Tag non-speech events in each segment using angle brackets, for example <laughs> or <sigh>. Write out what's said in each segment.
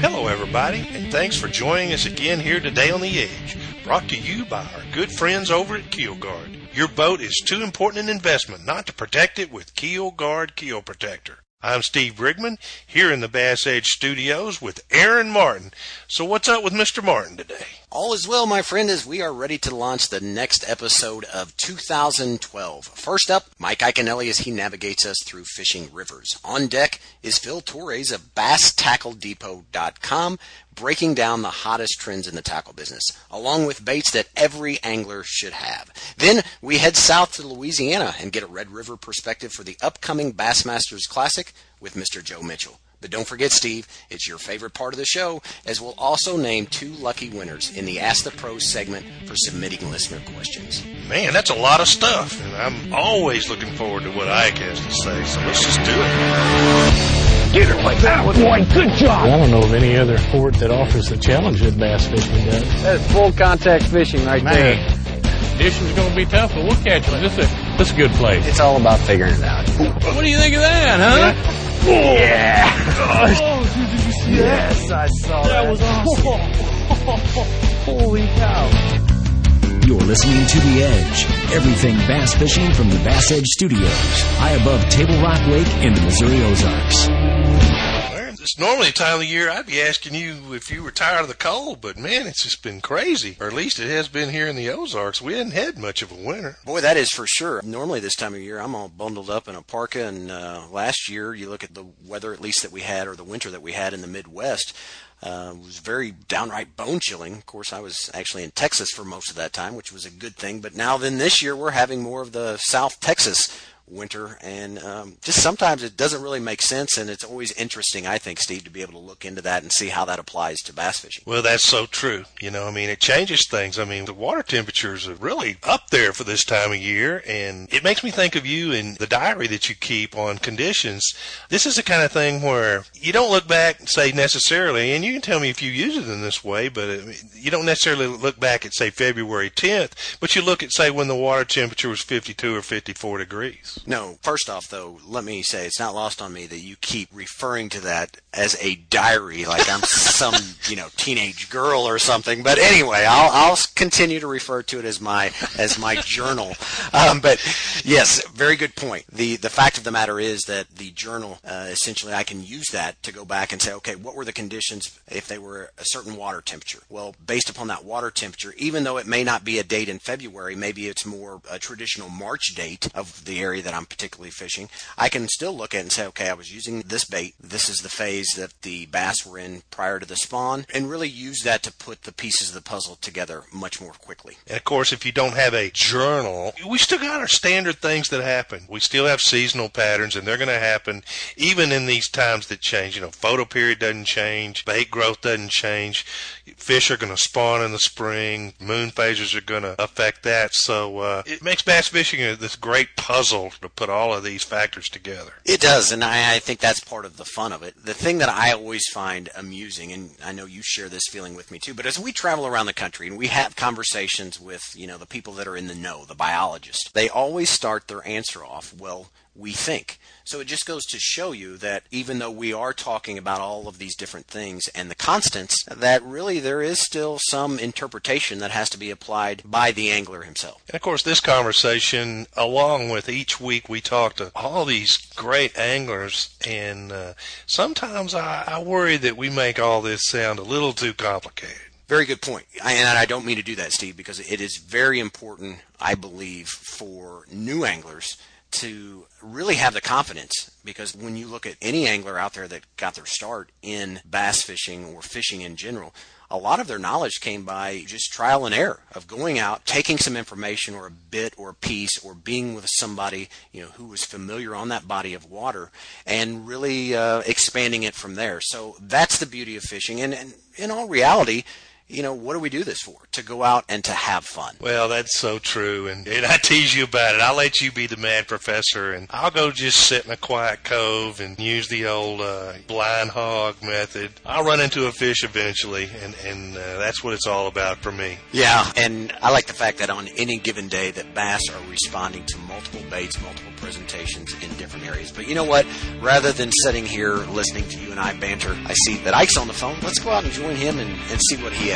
Hello, everybody, and thanks for joining us again here today on The Edge, brought to you by our good friends over at Keel Guard. Your boat is too important an investment not to protect it with Keel Guard Keel Protector. I'm Steve Brigman here in the Bass Edge studios with Aaron Martin. So, what's up with Mr. Martin today? All is well, my friend, as we are ready to launch the next episode of 2012. First up, Mike Iaconelli as he navigates us through fishing rivers. On deck is Phil Torres of BassTackleDepot.com, breaking down the hottest trends in the tackle business, along with baits that every angler should have. Then we head south to Louisiana and get a Red River perspective for the upcoming Bassmasters Classic with Mr. Joe Mitchell. But don't forget, Steve, it's your favorite part of the show, as we'll also name two lucky winners in the Ask the Pros segment for submitting listener questions. Man, that's a lot of stuff, and I'm always looking forward to what Ike has to say, so let's just do it. Get her like that, boy. Good job. I don't know of any other sport that offers the challenge that bass fishing does. That's full contact fishing right there. Conditions going to be tough, but we'll catch them. This is a, this is a good place. It's all about figuring it out. What do you think of that, huh? Yeah. Oh, dude, did you see yes, that? Yes, I saw that. That was awesome. Holy cow. You're listening to The Edge, everything bass fishing from the Bass Edge Studios, high above Table Rock Lake in the Missouri Ozarks. It's normally a time of the year I'd be asking you if you were tired of the cold, but man, it's just been crazy. Or at least it has been here in the Ozarks. We hadn't had much of a winter. Boy, that is for sure. Normally, this time of year, I'm all bundled up in a parka. And uh, last year, you look at the weather, at least that we had, or the winter that we had in the Midwest, uh, was very downright bone chilling. Of course, I was actually in Texas for most of that time, which was a good thing. But now, then, this year, we're having more of the South Texas winter, and um, just sometimes it doesn't really make sense. And it's always interesting, I think, Steve, to be able to look into that and see how that applies to bass fishing. Well, that's so true. You know, I mean, it changes things. I mean, the water temperatures are really up there for this time of year, and it makes me think of you and the diary that you keep on conditions. This is the kind of thing where you don't look back and say necessarily, and you can tell me if you use it in this way, but uh, you don't necessarily look back at, say, February 10th, but you look at, say, when the water temperature was 52 or 54 degrees. No, first off, though, let me say it's not lost on me that you keep referring to that as a diary, like I'm <laughs> some, you know, teenage girl or something. But anyway, I'll, I'll continue to refer to it as my as my <laughs> journal. Um, but yes, very good point. the The fact of the matter is that the journal, uh, essentially, I can use that to go back and say, okay, what were the conditions if they were a certain water temperature? Well, based upon that water temperature, even though it may not be a date in February, maybe it's more a traditional March date of the area that I'm particularly fishing, I can still look at and say, okay, I was using this bait. This is the phase that the bass were in prior to the spawn, and really use that to put the pieces of the puzzle together much more quickly. And of course, if you don't have a journal, we still got our standard things that happen. We still have seasonal patterns, and they're going to happen even in these times that change. You know, photo period doesn't change, bait growth doesn't change. Fish are going to spawn in the spring. Moon phases are going to affect that. So uh, it makes bass fishing this great puzzle to put all of these factors together. It does, and I, I think that's part of the fun of it. The thing that I always find amusing, and I know you share this feeling with me too, but as we travel around the country and we have conversations with, you know, the people that are in the know, the biologists, they always start their answer off, well, we think. So it just goes to show you that even though we are talking about all of these different things and the constants, that really there is still some interpretation that has to be applied by the angler himself. And of course, this conversation, along with each week we talk to all these great anglers, and uh, sometimes I, I worry that we make all this sound a little too complicated. Very good point. I, and I don't mean to do that, Steve, because it is very important, I believe, for new anglers to really have the confidence because when you look at any angler out there that got their start in bass fishing or fishing in general, a lot of their knowledge came by just trial and error of going out, taking some information or a bit or a piece or being with somebody, you know, who was familiar on that body of water and really uh, expanding it from there. So that's the beauty of fishing. And, and in all reality, you know, what do we do this for? To go out and to have fun. Well, that's so true. And, and I tease you about it. I'll let you be the mad professor, and I'll go just sit in a quiet cove and use the old uh, blind hog method. I'll run into a fish eventually, and, and uh, that's what it's all about for me. Yeah, and I like the fact that on any given day that bass are responding to multiple baits, multiple presentations in different areas. But you know what? Rather than sitting here listening to you and I banter, I see that Ike's on the phone. Let's go out and join him and, and see what he has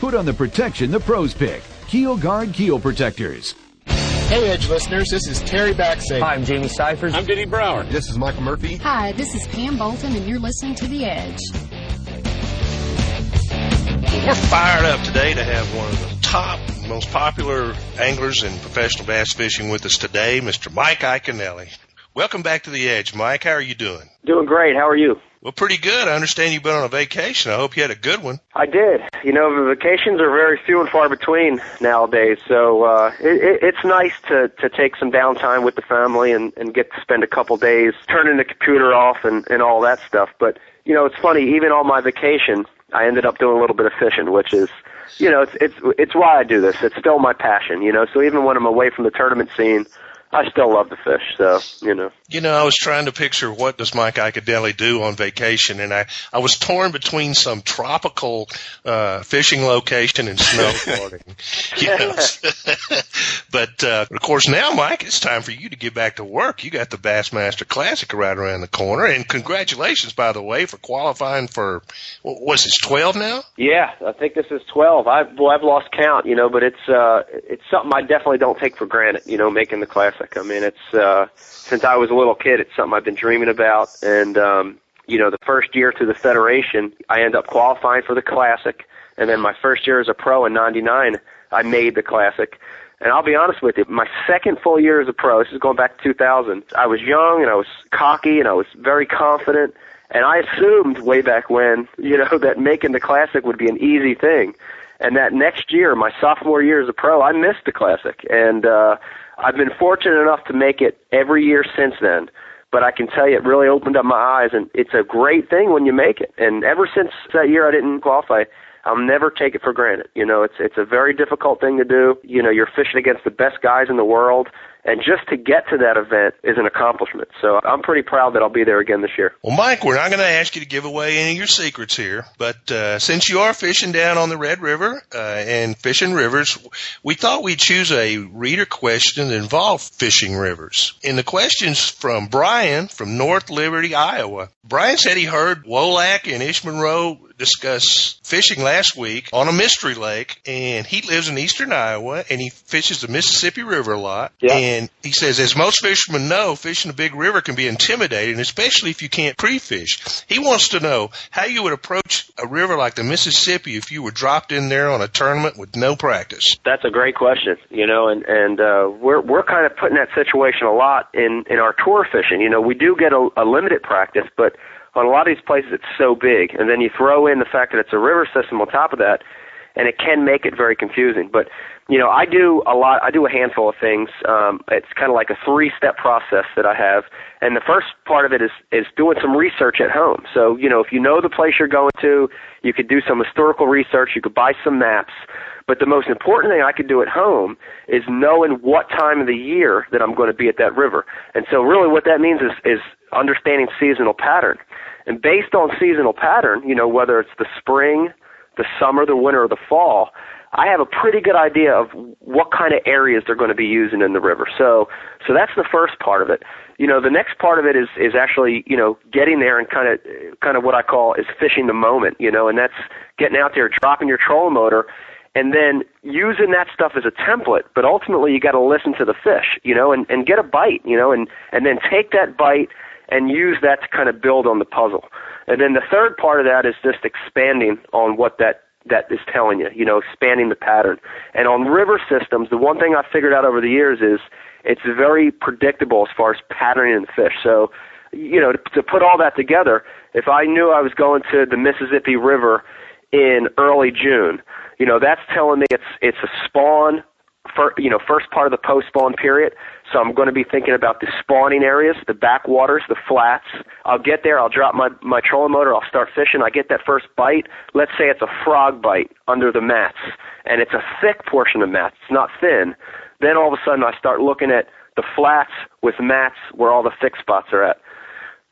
Put on the protection the pros pick. Keel Guard keel protectors. Hey, Edge listeners, this is Terry Baksay. Hi, I'm Jamie Seifert. I'm Denny Brauer. This is Michael Murphy. Hi, this is Pam Bolton, and you're listening to The Edge. We're fired up today to have one of the top, most popular anglers in professional bass fishing with us today, Mr. Mike Iaconelli. Welcome back to the Edge, Mike. How are you doing? Doing great. How are you? Well, pretty good. I understand you've been on a vacation. I hope you had a good one. I did. You know, vacations are very few and far between nowadays, so uh, it, it, it's nice to to take some downtime with the family and and get to spend a couple days turning the computer off and and all that stuff. But you know, it's funny. Even on my vacation, I ended up doing a little bit of fishing, which is you know, it's it's it's why I do this. It's still my passion, you know. So even when I'm away from the tournament scene, I still love to fish. So you know. You know, I was trying to picture what does Mike Iaconelli do on vacation, and I I was torn between some tropical uh, fishing location and snowboarding. <laughs> <laughs> but uh, of course now, Mike, it's time for you to get back to work. You got the Bassmaster Classic right around the corner, and congratulations, by the way, for qualifying for what was this twelve now? Yeah, I think this is twelve. I've well, I've lost count, you know, but it's uh it's something I definitely don't take for granted. You know, making the classic. I mean, it's uh since I was a little kid, it's something I've been dreaming about, and um, you know, the first year through the federation, I end up qualifying for the classic, and then my first year as a pro in '99, I made the classic. And I'll be honest with you, my second full year as a pro, this is going back to 2000, I was young and I was cocky and I was very confident. And I assumed way back when, you know, <laughs> that making the classic would be an easy thing. And that next year, my sophomore year as a pro, I missed the classic. And, uh, I've been fortunate enough to make it every year since then. But I can tell you, it really opened up my eyes, and it's a great thing when you make it. And ever since that year, I didn't qualify. I'll never take it for granted. You know, it's it's a very difficult thing to do. You know, you're fishing against the best guys in the world, and just to get to that event is an accomplishment. So I'm pretty proud that I'll be there again this year. Well, Mike, we're not going to ask you to give away any of your secrets here, but uh, since you are fishing down on the Red River uh, and fishing rivers, we thought we'd choose a reader question that involved fishing rivers. And the question's from Brian from North Liberty, Iowa. Brian said he heard Wolak and Ish Monroe discuss fishing last week on a mystery lake, and he lives in eastern Iowa, and he fishes the Mississippi River a lot. Yeah. And he says, as most fishermen know, fishing a big river can be intimidating, especially if you can't pre-fish. He wants to know how you would approach a river like the Mississippi if you were dropped in there on a tournament with no practice. That's a great question, you know, and and uh, we're we're kind of put in that situation a lot in in our tour fishing. You know, we do get a, a limited practice, but on a lot of these places it's so big, and then you throw in the fact that it's a river system on top of that, and it can make it very confusing. But you know, I do a lot. I do a handful of things. Um, it's kind of like a three-step process that I have, and the first part of it is is doing some research at home. So you know, if you know the place you're going to, you could do some historical research. You could buy some maps. But the most important thing I could do at home is knowing what time of the year that I'm going to be at that river. And so really what that means is, is understanding seasonal pattern. And based on seasonal pattern, you know, whether it's the spring, the summer, the winter, or the fall, I have a pretty good idea of what kind of areas they're going to be using in the river. So, so that's the first part of it. You know, the next part of it is is actually you know getting there and kind of kind of what I call is fishing the moment. You know, and that's getting out there, dropping your trolling motor, and then using that stuff as a template. But ultimately, you got to listen to the fish, you know, and and get a bite, you know, and and then take that bite and use that to kind of build on the puzzle. And then the third part of that is just expanding on what that that is telling you, you know, expanding the pattern. And on river systems, the one thing I've figured out over the years is it's very predictable as far as patterning in the fish. So, you know, to, to put all that together, if I knew I was going to the Mississippi River in early June, you know, that's telling me it's it's a spawn fir- you know, first part of the post spawn period. So I'm going to be thinking about the spawning areas, the backwaters, the flats. I'll get there. I'll drop my my trolling motor. I'll start fishing. I get that first bite. Let's say it's a frog bite under the mats, and it's a thick portion of mats. It's not thin. Then all of a sudden I start looking at the flats with mats where all the thick spots are at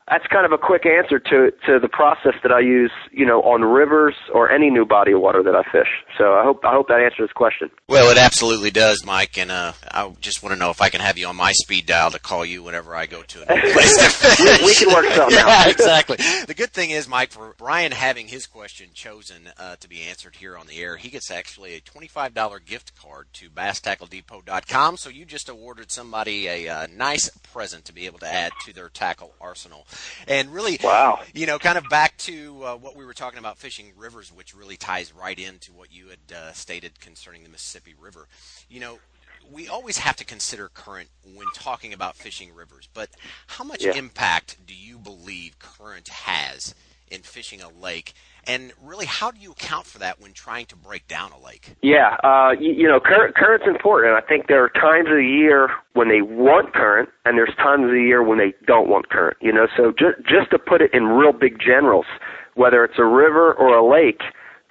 that's kind of a quick answer to to the process that I use, you know, on rivers or any new body of water that I fish. So I hope I hope that answers the question. Well, it absolutely does, Mike, and uh, I just want to know if I can have you on my speed dial to call you whenever I go to a new <laughs> place to fish. we, we, can work something yeah, out. exactly. The good thing is, Mike, for Brian having his question chosen uh, to be answered here on the air, he gets actually a twenty-five dollar gift card to BassTackleDepot.com. So you just awarded somebody a uh, nice present to be able to add to their tackle arsenal. And really, wow, you know, kind of back to uh, what we were talking about fishing rivers, which really ties right into what you had uh, stated concerning the Mississippi River. You know, we always have to consider current when talking about fishing rivers, but how much yeah. impact do you believe current has in fishing a lake? And really, how do you account for that when trying to break down a lake? Yeah, uh, you, you know, current, current's important. I think there are times of the year when they want current, and there's times of the year when they don't want current. You know, so just just to put it in real big generals, whether it's a river or a lake,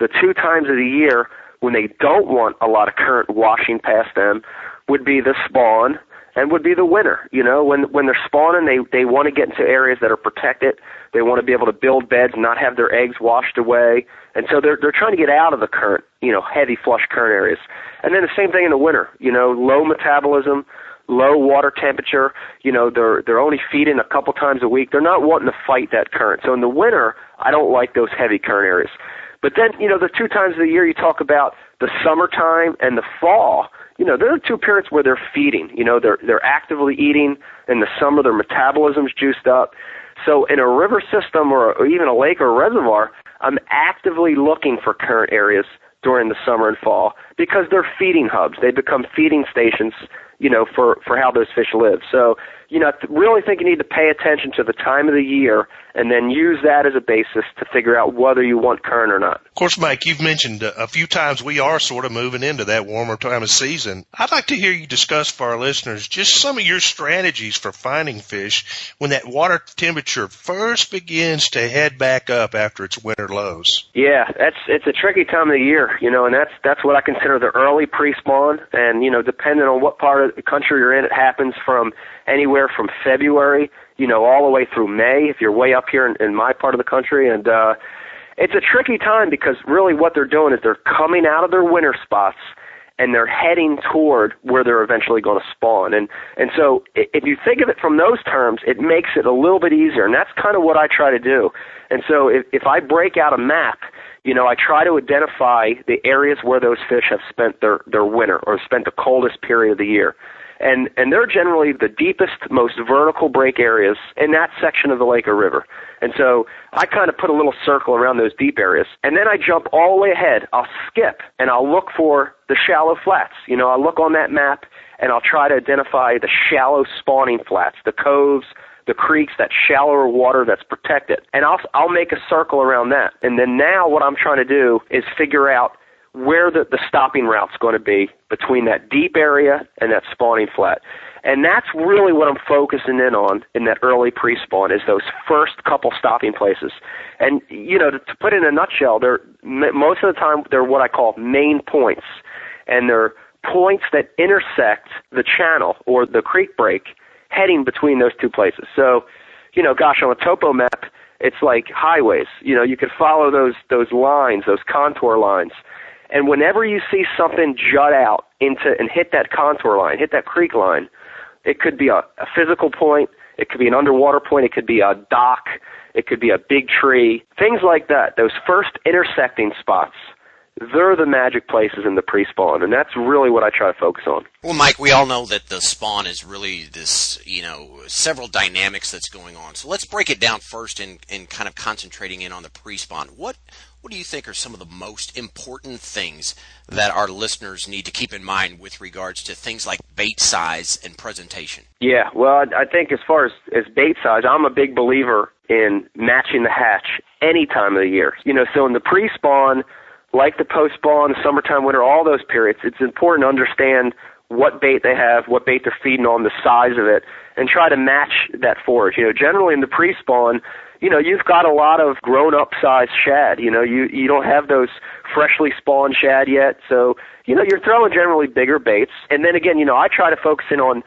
the two times of the year when they don't want a lot of current washing past them would be the spawn and would be the winter. You know, when when they're spawning, they they want to get into areas that are protected. They want to be able to build beds, and not have their eggs washed away, and so they're they're trying to get out of the current, you know, heavy flush current areas. And then the same thing in the winter. You know, low metabolism, low water temperature. You know, they're they're only feeding a couple times a week. They're not wanting to fight that current. So in the winter, I don't like those heavy current areas. But then, you know, the two times of the year you talk about the summertime and the fall you know, there are two periods where they're feeding. You know, they're they're actively eating. In the summer, their metabolism's juiced up. So in a river system or, or even a lake or a reservoir, I'm actively looking for current areas during the summer and fall because they're feeding hubs. They become feeding stations, you know, for for how those fish live. So you know, I really think you need to pay attention to the time of the year and then use that as a basis to figure out whether you want current or not. Of course, Mike, you've mentioned uh, a few times we are sort of moving into that warmer time of season. I'd like to hear you discuss for our listeners just some of your strategies for finding fish when that water temperature first begins to head back up after its winter lows. Yeah, that's it's a tricky time of the year, you know, and that's that's what I consider the early pre-spawn and you know, depending on what part of the country you're in, it happens from anywhere from February, you know, all the way through May if you're way up here in, in my part of the country. And uh, it's a tricky time because really what they're doing is they're coming out of their winter spots and they're heading toward where they're eventually going to spawn. And and so if you think of it from those terms, it makes it a little bit easier. And that's kind of what I try to do. And so if if I break out a map, you know, I try to identify the areas where those fish have spent their their winter or spent the coldest period of the year and and they're generally the deepest, most vertical break areas in that section of the lake or river. And so I kind of put a little circle around those deep areas, and then I jump all the way ahead. I'll skip and I'll look for the shallow flats. You know, I'll look on that map and I'll try to identify the shallow spawning flats, the coves, the creeks, that shallower water that's protected. And I'll I'll make a circle around that. And then now what I'm trying to do is figure out where the, the stopping route's going to be between that deep area and that spawning flat. And that's really what I'm focusing in on in that early pre-spawn is those first couple stopping places. And you know, to, to put it in a nutshell, they're most of the time they're what I call main points, and they're points that intersect the channel or the creek break heading between those two places. So, you know, gosh, on a topo map, it's like highways. You know, you could follow those those lines, those contour lines and whenever you see something jut out into and hit that contour line, hit that creek line, it could be a, a physical point, it could be an underwater point, it could be a dock, it could be a big tree, things like that. Those first intersecting spots they're the magic places in the pre-spawn, and that's really what I try to focus on. Well, Mike, we all know that the spawn is really this, you know, several dynamics that's going on. So let's break it down first and, and kind of concentrating in on the pre-spawn. What what do you think are some of the most important things that our listeners need to keep in mind with regards to things like bait size and presentation? Yeah, well, I think as far as, as bait size, I'm a big believer in matching the hatch any time of the year. You know, so in the pre-spawn, like the post-spawn, summertime, winter, all those periods, it's important to understand what bait they have, what bait they're feeding on, the size of it, and try to match that forage. You know, generally in the pre-spawn, you know, you've got a lot of grown-up size shad. You know, you you don't have those freshly spawned shad yet, so you know you're throwing generally bigger baits. And then again, you know, I try to focus in on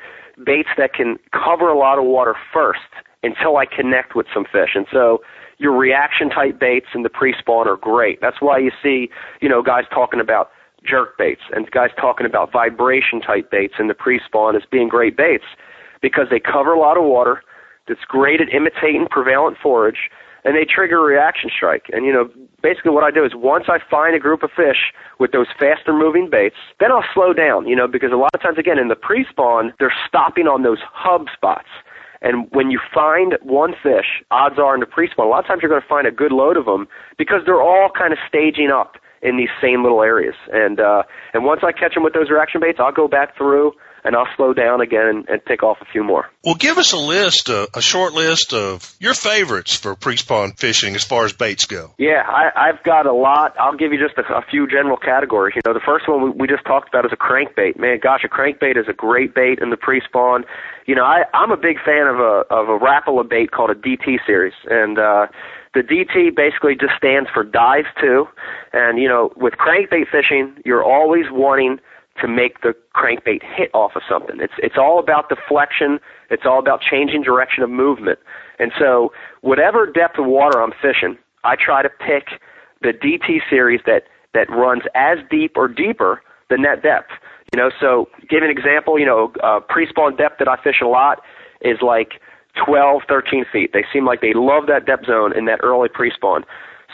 baits that can cover a lot of water first until I connect with some fish. And so your reaction type baits and the pre-spawn are great. That's why you see, you know, guys talking about jerk baits and guys talking about vibration type baits in the pre-spawn as being great baits because they cover a lot of water. That's great at imitating prevalent forage and they trigger a reaction strike. And you know, basically what I do is once I find a group of fish with those faster moving baits, then I'll slow down, you know, because a lot of times again in the pre-spawn, they're stopping on those hub spots. And when you find one fish, odds are in the pre-spawn, a lot of times you're going to find a good load of them because they're all kind of staging up in these same little areas. And uh, and once I catch them with those reaction baits, I'll go back through and I'll slow down again and, and pick off a few more. Well, give us a list, uh, a short list of your favorites for pre-spawn fishing as far as baits go. Yeah, I, I've got a lot. I'll give you just a, a few general categories. You know, the first one we, we just talked about is a crankbait. Man, gosh, a crankbait is a great bait in the pre-spawn. You know, I, I'm a big fan of a of a Rapala bait called a DT series, and uh, the DT basically just stands for dive to. And you know, with crankbait fishing, you're always wanting to make the crankbait hit off of something. It's it's all about deflection. It's all about changing direction of movement. And so, whatever depth of water I'm fishing, I try to pick the DT series that that runs as deep or deeper than that depth. You know, so give an example. You know, uh, pre-spawn depth that I fish a lot is like 12, 13 feet. They seem like they love that depth zone in that early pre-spawn.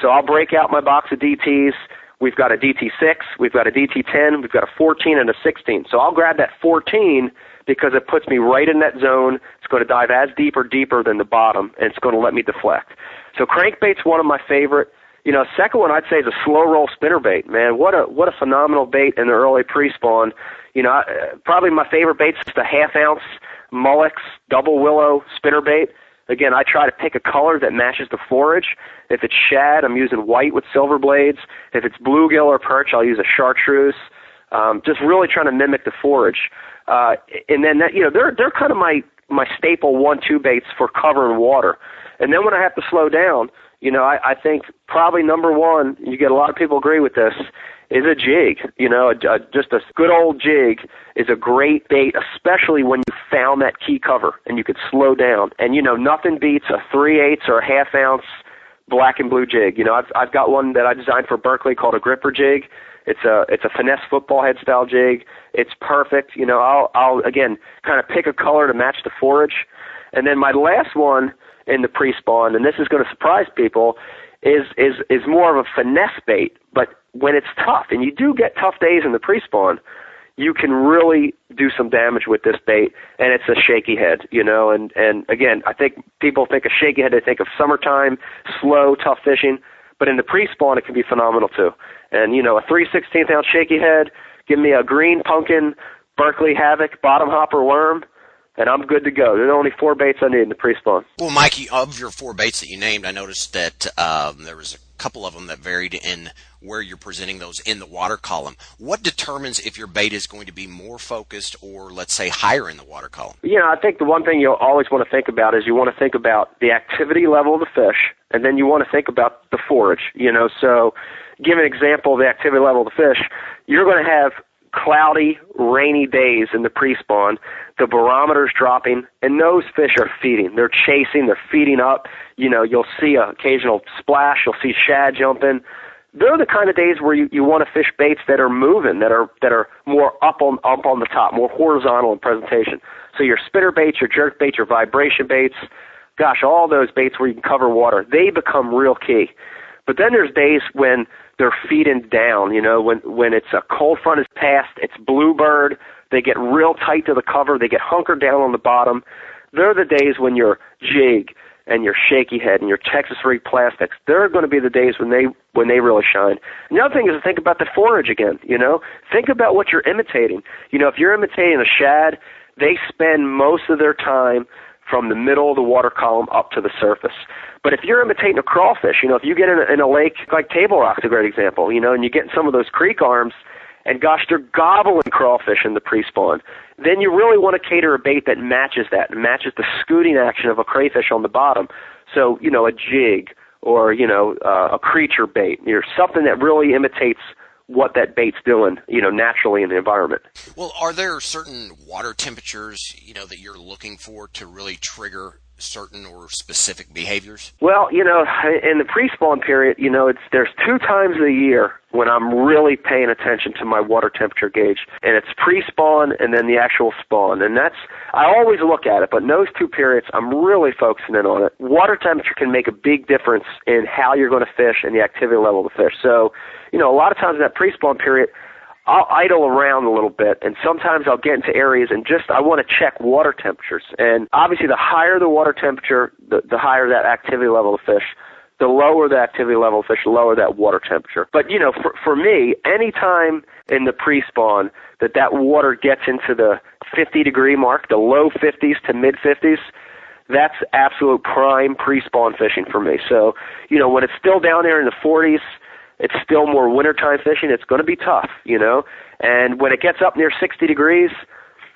So I'll break out my box of DTs We've got a DT6, we've got a DT10, we've got a 14 and a 16. So I'll grab that 14 because it puts me right in that zone. It's going to dive as deep or deeper than the bottom, and it's going to let me deflect. So crankbait's one of my favorite. You know, second one I'd say is a slow roll spinnerbait. Man, what a what a phenomenal bait in the early pre-spawn. You know, probably my favorite bait's a half ounce Mullix double willow spinnerbait. Again, I try to pick a color that matches the forage. If it's shad, I'm using white with silver blades. If it's bluegill or perch, I'll use a chartreuse. Um, just really trying to mimic the forage. Uh, and then that, you know, they're they're kind of my my staple one-two baits for cover and water. And then when I have to slow down, you know, I, I think probably number one, you get a lot of people agree with this, is a jig. You know, a, a, just a good old jig is a great bait, especially when you found that key cover and you could slow down. And you know, nothing beats a three eighths or a half ounce black and blue jig. You know, I've I've got one that I designed for Berkley called a gripper jig. It's a it's a finesse football head style jig. It's perfect. You know, I'll I'll again kind of pick a color to match the forage. And then my last one in the pre-spawn, and this is going to surprise people, is is is more of a finesse bait. But when it's tough, and you do get tough days in the pre-spawn, you can really do some damage with this bait, and it's a shaky head, you know. And and again, I think people think of shaky head, they think of summertime, slow, tough fishing. But in the pre-spawn, it can be phenomenal too. And you know, a 3 16th ounce shaky head, give me a green pumpkin, Berkley Havoc, bottom hopper worm and I'm good to go. There's only four baits I need in the pre-spawn. Well, Mikey, of your four baits that you named, I noticed that um, there was a couple of them that varied in where you're presenting those in the water column. What determines if your bait is going to be more focused or, let's say, higher in the water column? You know, I think the one thing you'll always want to think about is you want to think about the activity level of the fish, and then you want to think about the forage. You know, so give an example of the activity level of the fish. You're going to have cloudy, rainy days in the pre-spawn, the barometer's dropping, and those fish are feeding. They're chasing, they're feeding up. You know, you'll see an occasional splash, you'll see shad jumping. They're the kind of days where you, you want to fish baits that are moving, that are that are more up on up on the top, more horizontal in presentation. So your spinner baits, your jerk baits, your vibration baits, gosh, all those baits where you can cover water, they become real key. But then there's days when they're feeding down. You know, when when it's a cold front is passed, it's bluebird. They get real tight to the cover. They get hunkered down on the bottom. They're the days when your jig and your shaky head and your Texas rig plastics. They're going to be the days when they when they really shine. And the other thing is to think about the forage again. You know, think about what you're imitating. You know, if you're imitating a shad, they spend most of their time from the middle of the water column up to the surface. But if you're imitating a crawfish, you know, if you get in a, in a lake like Table Rock's a great example, you know, and you get in some of those creek arms, and gosh, they're gobbling crawfish in the pre-spawn. Then you really want to cater a bait that matches that, matches the scooting action of a crayfish on the bottom. So, you know, a jig or, you know, uh, a creature bait, you know, something that really imitates what that bait's doing, you know, naturally in the environment. Well, are there certain water temperatures, you know, that you're looking for to really trigger certain or specific behaviors? Well, you know, in the pre-spawn period, you know, it's there's two times a year when I'm really paying attention to my water temperature gauge, and it's pre-spawn and then the actual spawn, and that's I always look at it, but in those two periods, I'm really focusing in on it. Water temperature can make a big difference in how you're going to fish and the activity level of the fish. So, you know, a lot of times in that pre-spawn period, I'll idle around a little bit, and sometimes I'll get into areas and just I want to check water temperatures. And obviously, the higher the water temperature, the, the higher that activity level of fish. The lower the activity level of fish, the lower that water temperature. But you know, for for me, anytime in the pre-spawn that that water gets into the 50 degree mark, the low 50s to mid 50s, that's absolute prime pre-spawn fishing for me. So, you know, when it's still down there in the 40s, it's still more wintertime fishing. It's going to be tough, you know. And when it gets up near 60 degrees,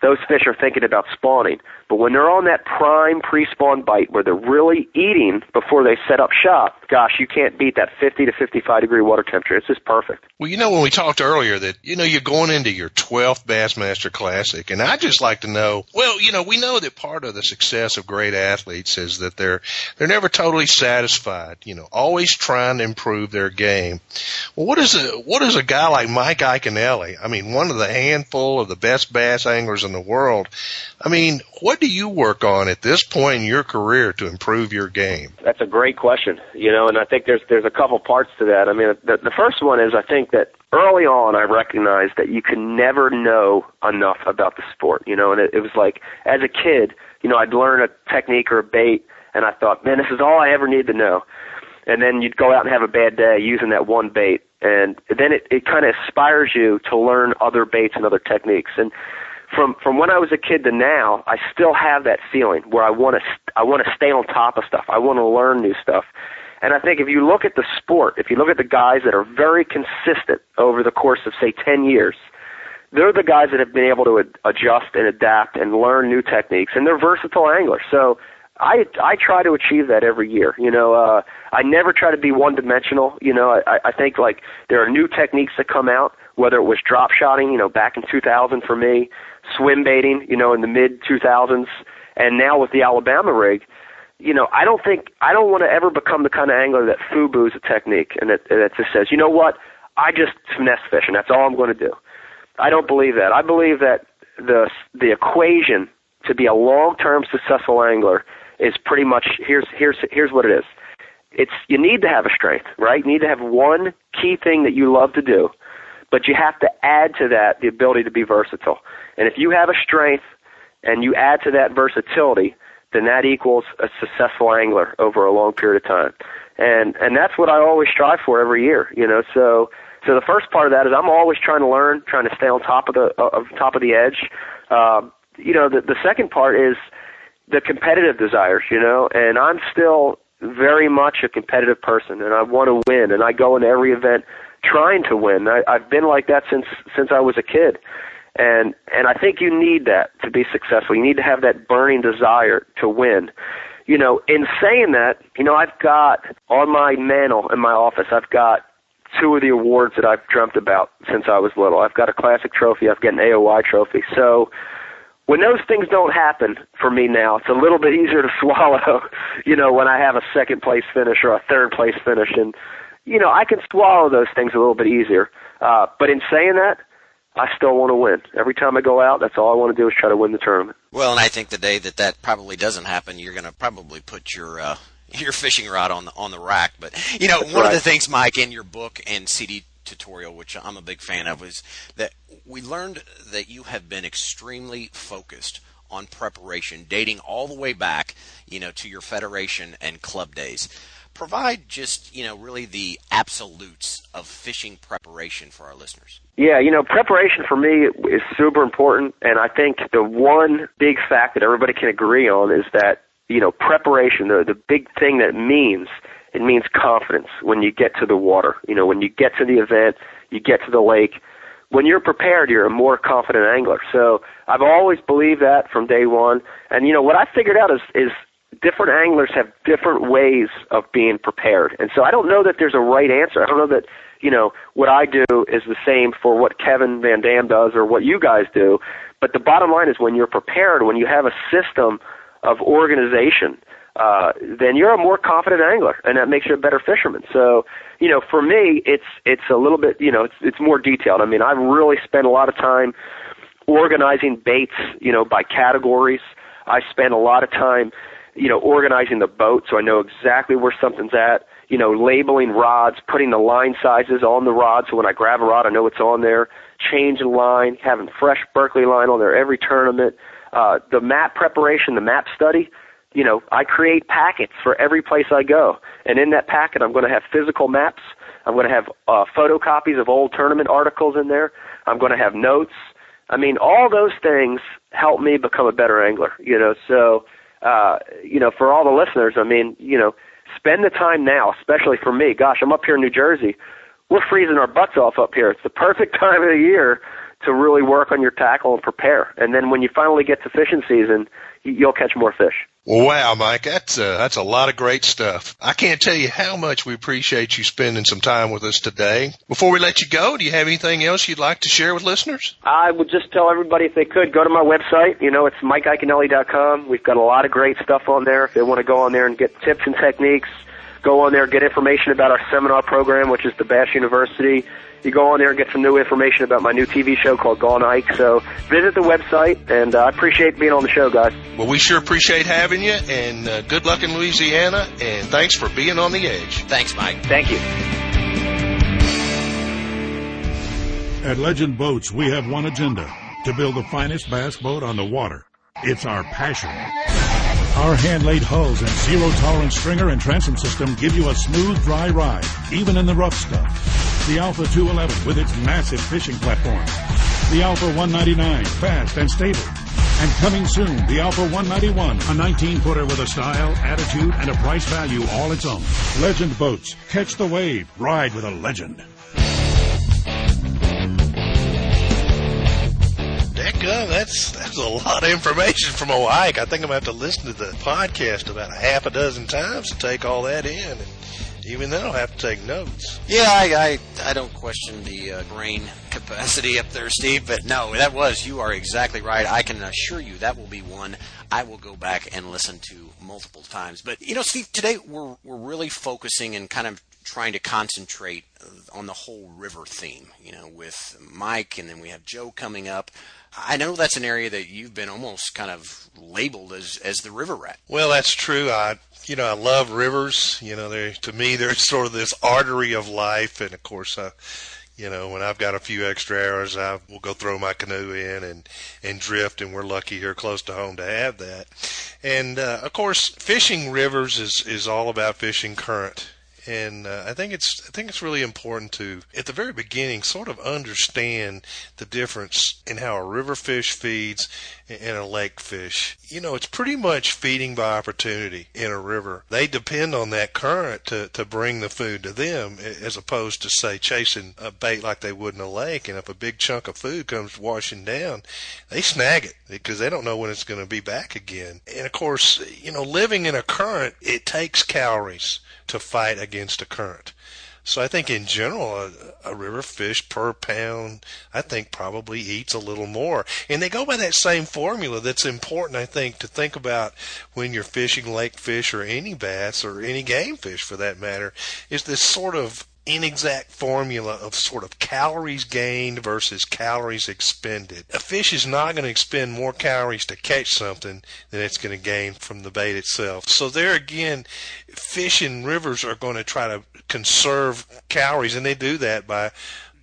those fish are thinking about spawning. But when they're on that prime pre-spawn bite where they're really eating before they set up shop, gosh, you can't beat that 50 to 55 degree water temperature. It's just perfect. Well, you know, when we talked earlier that, you know, you're going into your 12th Bassmaster Classic, and I'd just like to know, well, you know, we know that part of the success of great athletes is that they're, they're never totally satisfied, you know, always trying to improve their game. Well, what is a, what is a guy like Mike Iaconelli? I mean, one of the handful of the best bass anglers in the world. I mean, what do you work on at this point in your career to improve your game? That's a great question, you know, and I think there's there's a couple parts to that. I mean, the, the first one is I think that early on I recognized that you can never know enough about the sport, you know, and it, it was like as a kid, you know, I'd learn a technique or a bait, and I thought, man, this is all I ever need to know. And then you'd go out and have a bad day using that one bait, and then it it kind of inspires you to learn other baits and other techniques. And from from when I was a kid to now, I still have that feeling where I want to I want to stay on top of stuff. I want to learn new stuff. And I think if you look at the sport, if you look at the guys that are very consistent over the course of say 10 years, they're the guys that have been able to ad- adjust and adapt and learn new techniques and they're versatile anglers. So I I try to achieve that every year. You know, uh I never try to be one dimensional. You know, I I think like there are new techniques that come out, whether it was drop shotting, you know, back in 2000 for me, swim baiting, you know, in the mid 2000s, and now with the Alabama rig, you know, I don't think I don't want to ever become the kind of angler that foo-boos a technique and that that just says, you know what, I just finesse fish and that's all I'm going to do. I don't believe that. I believe that the the equation to be a long-term successful angler is pretty much here's here's here's what it is. It's you need to have a strength, right? You need to have one key thing that you love to do, but you have to add to that the ability to be versatile. And if you have a strength and you add to that versatility, then that equals a successful angler over a long period of time. And and that's what I always strive for every year, you know. So so the first part of that is I'm always trying to learn, trying to stay on top of the of top of the edge. Uh, you know, the the second part is the competitive desires, you know, and I'm still very much a competitive person and I want to win and I go into every event trying to win. I, I've been like that since since I was a kid and and I think you need that to be successful. You need to have that burning desire to win. You know, in saying that, you know, I've got on my mantle in my office, I've got two of the awards that I've dreamt about since I was little. I've got a classic trophy, I've got an AOY trophy. So when those things don't happen for me now, it's a little bit easier to <laughs> swallow, you know, when I have a second place finish or a third place finish and you know, I can swallow those things a little bit easier. Uh but in saying that, I still want to win. Every time I go out, that's all I want to do is try to win the tournament. Well, and I think the day that that probably doesn't happen, you're going to probably put your uh, <laughs> your fishing rod on the on the rack. But you know, one right. of the things, Mike, in your book and CD tutorial, which I'm a big fan of, is that we learned that you have been extremely focused on preparation, dating all the way back, you know, to your federation and club days provide just, you know, really the absolutes of fishing preparation for our listeners. Yeah, you know, preparation for me is super important, and I think the one big fact that everybody can agree on is that, you know, preparation, the, the big thing that means, it means confidence when you get to the water. You know, when you get to the event, you get to the lake, when you're prepared, you're a more confident angler. So I've always believed that from day one. And you know what I figured out is is different anglers have different ways of being prepared. And so I don't know that there's a right answer. I don't know that you know what I do is the same for what Kevin Van Dam does or what you guys do. But the bottom line is when you're prepared, when you have a system of organization, uh, then you're a more confident angler, and that makes you a better fisherman. So, you know, for me, it's it's a little bit, you know, it's it's more detailed. I mean, I've really spent a lot of time organizing baits, you know, by categories. I spend a lot of time, you know, organizing the boat so I know exactly where something's at. You know, labeling rods, putting the line sizes on the rod so when I grab a rod, I know it's on there. Changing line, having fresh Berkley line on there every tournament. Uh, the map preparation, the map study you know, I create packets for every place I go. And in that packet, I'm going to have physical maps. I'm going to have uh, photocopies of old tournament articles in there. I'm going to have notes. I mean, all those things help me become a better angler, you know. So, uh, you know, for all the listeners, I mean, you know, spend the time now, especially for me. Gosh, I'm up here in New Jersey. We're freezing our butts off up here. It's the perfect <laughs> time of the year to really work on your tackle and prepare. And then when you finally get to fishing season, you'll catch more fish. Wow, Mike, that's uh, that's a lot of great stuff. I can't tell you how much we appreciate you spending some time with us today. Before we let you go, do you have anything else you'd like to share with listeners? I would just tell everybody if they could go to my website. You know, it's MikeIaconelli.com. We've got a lot of great stuff on there. If they want to go on there and get tips and techniques, go on there, get information about our seminar program, which is the Bass University you go on there and get some new information about my new TV show called Going Ike. So visit the website, and uh, I appreciate being on the show, guys. Well, we sure appreciate having you, and uh, good luck in Louisiana, and thanks for being on the edge. Thanks, Mike. Thank you. At Legend Boats, we have one agenda to build the finest bass boat on the water. It's our passion. Our hand-laid hulls and zero-tolerance stringer and transom system give you a smooth, dry ride, even in the rough stuff. The Alpha 211 with its massive fishing platform. The Alpha 199, fast and stable. And coming soon, the Alpha 191, a 19-footer with a style, attitude, and a price value all its own. Legend Boats. Catch the wave. Ride with a legend. go. That's that's a lot of information from Ike. I think I'm gonna have to listen to the podcast about a half a dozen times to take all that in, even then I'll have to take notes. Yeah, I I, I don't question the uh, brain capacity up there, Steve. But no, that was you are exactly right. I can assure you that will be one I will go back and listen to multiple times. But you know, Steve, today we're we're really focusing and kind of trying to concentrate on the whole river theme. You know, with Mike, and then we have Joe coming up. I know that's an area that you've been almost kind of labeled as as the river rat. Well, that's true. I you know I love rivers. You know, they to me they're <laughs> sort of this artery of life, and of course, I, you know, when I've got a few extra hours, I will go throw my canoe in and and drift, and we're lucky here close to home to have that. And uh, of course, fishing rivers is is all about fishing current and uh, I think it's I think it's really important to at the very beginning sort of understand the difference in how a river fish feeds and a lake fish. You know, it's pretty much feeding by opportunity in a river. They depend on that current to to bring the food to them as opposed to say chasing a bait like they would in a lake and if a big chunk of food comes washing down, they snag it because they don't know when it's going to be back again. And of course, you know, living in a current, it takes calories to fight against a current. So I think in general, a, a, river fish per pound, I think probably eats a little more. And they go by that same formula that's important, I think, to think about when you're fishing lake fish or any bass or any game fish for that matter, is this sort of inexact formula of sort of calories gained versus calories expended. A fish is not going to expend more calories to catch something than it's going to gain from the bait itself. So there again, fish in rivers are going to try to conserve calories and they do that by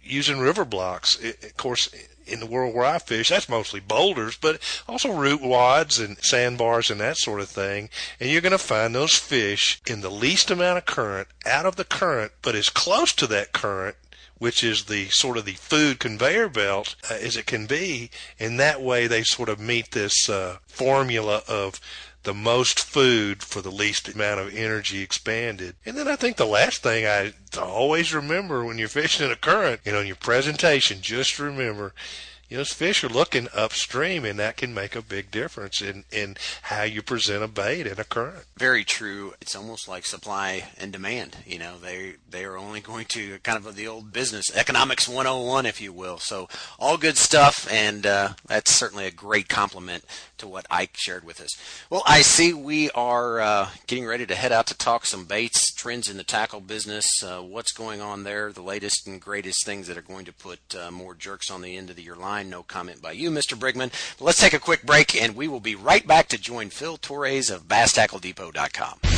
using river blocks. It, of course, in the world where I fish, that's mostly boulders, but also root wads and sandbars and that sort of thing. And you're going to find those fish in the least amount of current, out of the current, but as close to that current which is the sort of the food conveyor belt uh, as it can be. And that way they sort of meet this uh, formula of the most food for the least amount of energy expanded. And then I think the last thing I always remember when you're fishing in a current, you know, in your presentation, just remember you know, fish are looking upstream, and that can make a big difference in, in how you present a bait in a current. Very true. It's almost like supply and demand. You know, they they are only going to kind of the old business economics 101, if you will. So all good stuff, and uh, that's certainly a great compliment to what Ike shared with us. Well, I see we are uh, getting ready to head out to talk some baits, trends in the tackle business, uh, what's going on there, the latest and greatest things that are going to put uh, more jerks on the end of the, your line no comment by you, Mr. Brigman. But let's take a quick break, and we will be right back to join Phil Torres of BassTackleDepot.com.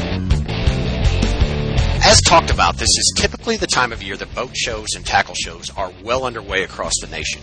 As talked about, this is typically the time of year that boat shows and tackle shows are well underway across the nation.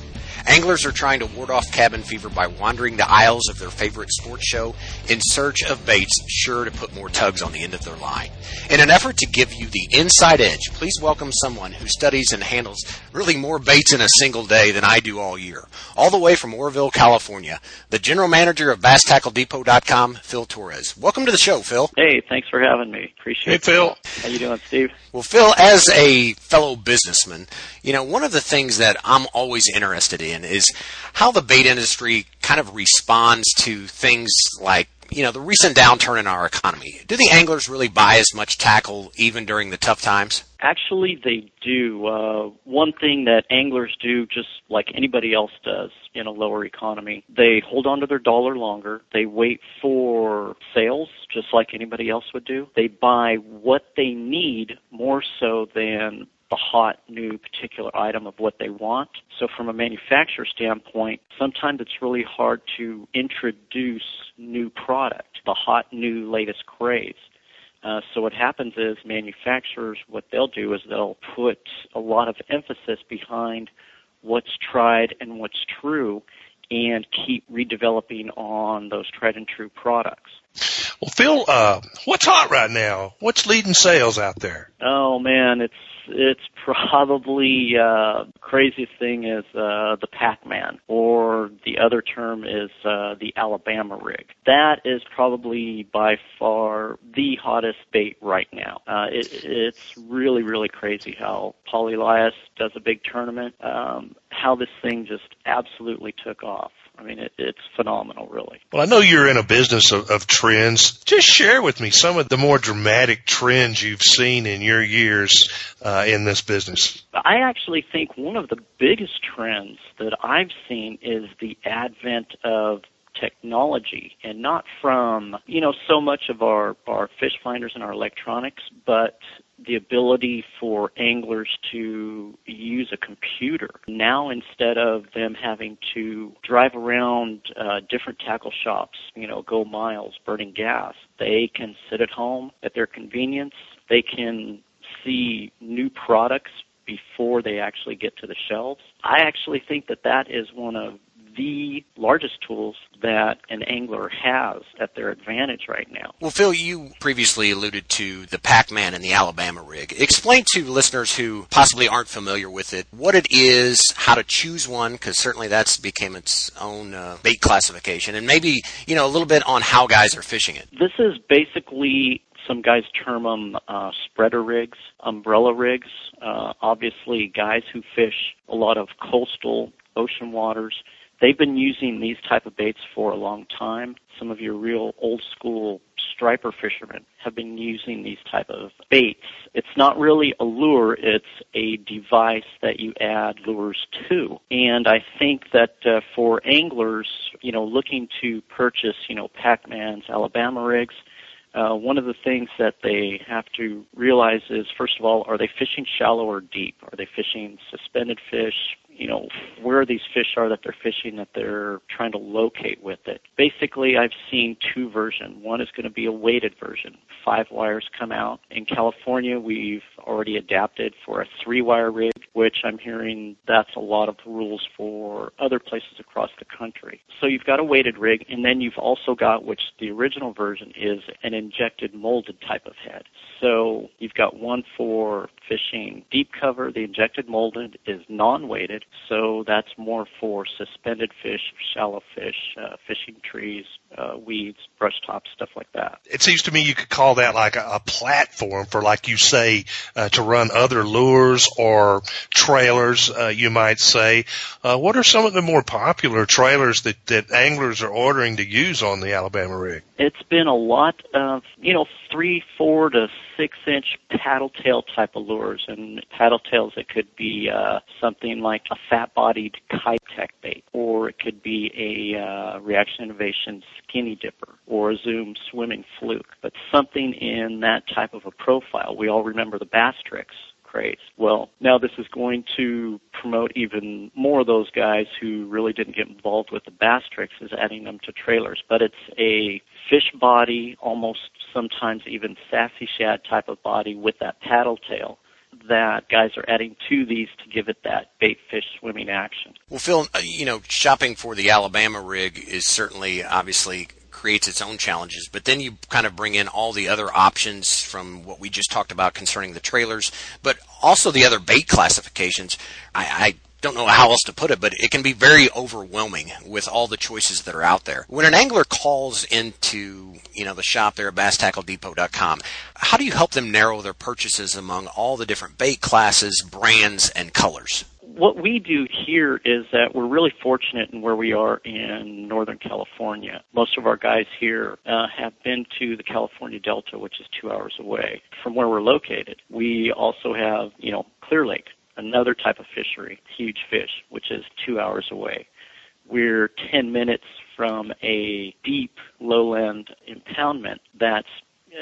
Anglers are trying to ward off cabin fever by wandering the aisles of their favorite sports show in search of baits sure to put more tugs on the end of their line. In an effort to give you the inside edge, please welcome someone who studies and handles really more baits in a single day than I do all year. All the way from Oroville, California, the general manager of BassTackleDepot.com, Phil Torres. Welcome to the show, Phil. Hey, thanks for having me. Appreciate it. Hey, Phil. How you doing, Steve? Well, Phil, as a fellow businessman, you know, one of the things that I'm always interested in is how the bait industry kind of responds to things like you know the recent downturn in our economy. Do the anglers really buy as much tackle even during the tough times? Actually, they do. Uh, one thing that anglers do, just like anybody else does in a lower economy, they hold on to their dollar longer. They wait for sales, just like anybody else would do. They buy what they need more so than the hot new particular item of what they want. So from a manufacturer standpoint, sometimes it's really hard to introduce new product, the hot new latest craze. Uh, so what happens is manufacturers, what they'll do is they'll put a lot of emphasis behind what's tried and what's true and keep redeveloping on those tried and true products. Well, Phil, uh, what's hot right now? What's leading sales out there? Oh man, it's it's probably uh, craziest thing is uh, the Pac-Man, or the other term is uh, the Alabama rig. That is probably by far the hottest bait right now. Uh, it, it's really really crazy how Paul Elias does a big tournament. Um, how this thing just absolutely took off. I mean, it, it's phenomenal, really. Well, I know you're in a business of, of trends. Just share with me some of the more dramatic trends you've seen in your years uh, in this business. I actually think one of the biggest trends that I've seen is the advent of technology and not from you know so much of our our fish finders and our electronics but the ability for anglers to use a computer. Now, instead of them having to drive around uh, different tackle shops, you know, go miles burning gas, they can sit at home at their convenience. They can see new products before they actually get to the shelves. I actually think that that is one of the largest tools that an angler has at their advantage right now. Well, Phil, you previously alluded to the Pac-Man and the Alabama rig. Explain to listeners who possibly aren't familiar with it what it is, how to choose one, because certainly that's became its own uh, bait classification, and maybe you know a little bit on how guys are fishing it. This is basically some guys term them uh, spreader rigs, umbrella rigs. Uh, obviously, guys who fish a lot of coastal ocean waters They've been using these type of baits for a long time. Some of your real old school striper fishermen have been using these type of baits. It's not really a lure, it's a device that you add lures to. And I think that uh, for anglers, you know, looking to purchase, you know, Pac-Man's Alabama rigs, uh, one of the things that they have to realize is, first of all, are they fishing shallow or deep? Are they fishing suspended fish, you know, where these fish are that they're fishing that they're trying to locate with it. Basically, I've seen two versions. One is going to be a weighted version. Five wires come out. In California, we've already adapted for a three wire rig, which I'm hearing that's a lot of rules for other places across the country. So you've got a weighted rig, and then you've also got, which the original version is an injected molded type of head. So you've got one for fishing deep cover. The injected molded is non-weighted, so that's more for suspended fish, shallow fish, uh, fishing trees, uh, weeds, brush tops, stuff like that. It seems to me you could call that like a, a platform for, like you say, uh, to run other lures or trailers, uh, you might say. Uh, what are some of the more popular trailers that, that anglers are ordering to use on the Alabama rig? It's been a lot of, you know, three, four to six inch paddle tail type of lures. And paddle tails, it could be uh, something like a fat bodied kite tech bait, or it could be a uh, Reaction Innovation skinny dipper, or a Zoom swimming fluke. But something in that type of a profile. We all remember the Bass Tricks craze. Well, now this is going to promote even more of those guys who really didn't get involved with the bass tricks is adding them to trailers. But it's a fish body, almost sometimes even sassy shad type of body with that paddle tail that guys are adding to these to give it that bait fish swimming action. Well, Phil, uh, you know, shopping for the Alabama rig is certainly obviously creates its own challenges. But then you kind of bring in all the other options from what we just talked about concerning the trailers, but also the other bait classifications. I, I don't know how else to put it, but it can be very overwhelming with all the choices that are out there. When an angler calls into, you know, the shop there at basstackledepot.com, how do you help them narrow their purchases among all the different bait classes, brands, and colors? what we do here is that we're really fortunate in where we are in Northern California. Most of our guys here uh, have been to the California Delta, which is two hours away from where we're located. We also have, you know, Clear Lake, another type of fishery, huge fish, which is two hours away. We're 10 minutes from a deep lowland impoundment that's,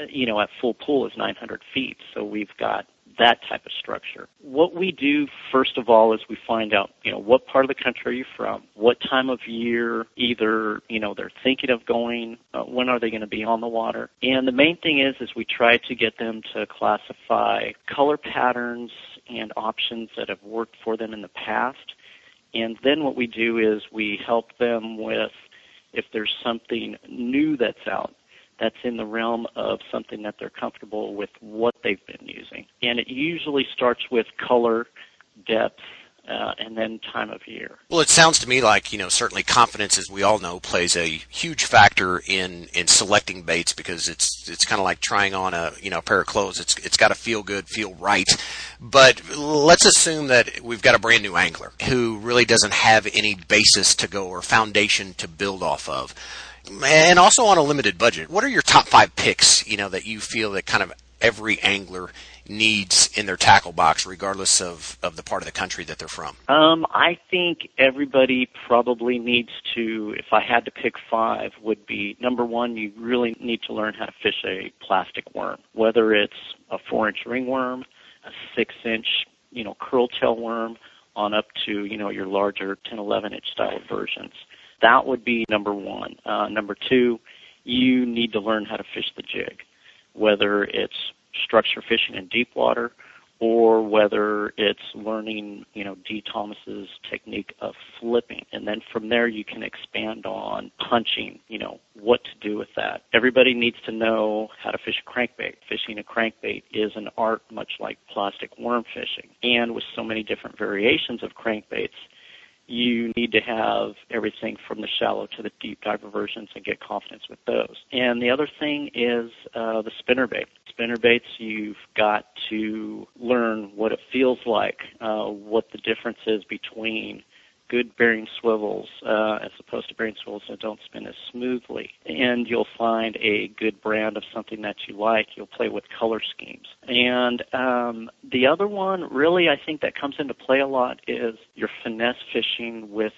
you know, at full pool is 900 feet. So we've got that type of structure. What we do first of all is we find out, you know, what part of the country are you from? What time of year either, you know, they're thinking of going, uh, when are they going to be on the water? And the main thing is is we try to get them to classify color patterns and options that have worked for them in the past. And then what we do is we help them with if there's something new that's out that's in the realm of something that they're comfortable with what they've been using. And it usually starts with color, depth, uh, and then time of year. Well, it sounds to me like you know certainly confidence, as we all know, plays a huge factor in in selecting baits because it's it's kind of like trying on a you know a pair of clothes. It's it's got to feel good, feel right. But let's assume that we've got a brand new angler who really doesn't have any basis to go or foundation to build off of and also on a limited budget. What are your top five picks? You know that you feel that kind of every angler needs in their tackle box, regardless of, of the part of the country that they're from? Um, I think everybody probably needs to, if I had to pick five, would be number one, you really need to learn how to fish a plastic worm, whether it's a four inch ringworm, a six inch, you know, curl tail worm, on up to, you know, your larger 10, 11 inch style versions. That would be number one. Uh, number two, you need to learn how to fish the jig, whether it's structure fishing in deep water or whether it's learning, you know, Dee Thomas's technique of flipping. And then from there you can expand on punching, you know, what to do with that. Everybody needs to know how to fish a crankbait. Fishing a crankbait is an art much like plastic worm fishing. And with so many different variations of crankbaits, you need to have everything from the shallow to the deep diver versions and get confidence with those. And the other thing is uh, the spinner bait. Spinner baits, you've got to learn what it feels like, uh, what the difference is between good bearing swivels uh, as opposed to bearing swivels that don't spin as smoothly. And you'll find a good brand of something that you like. You'll play with color schemes. And um, the other one, really, I think that comes into play a lot is your finesse fishing with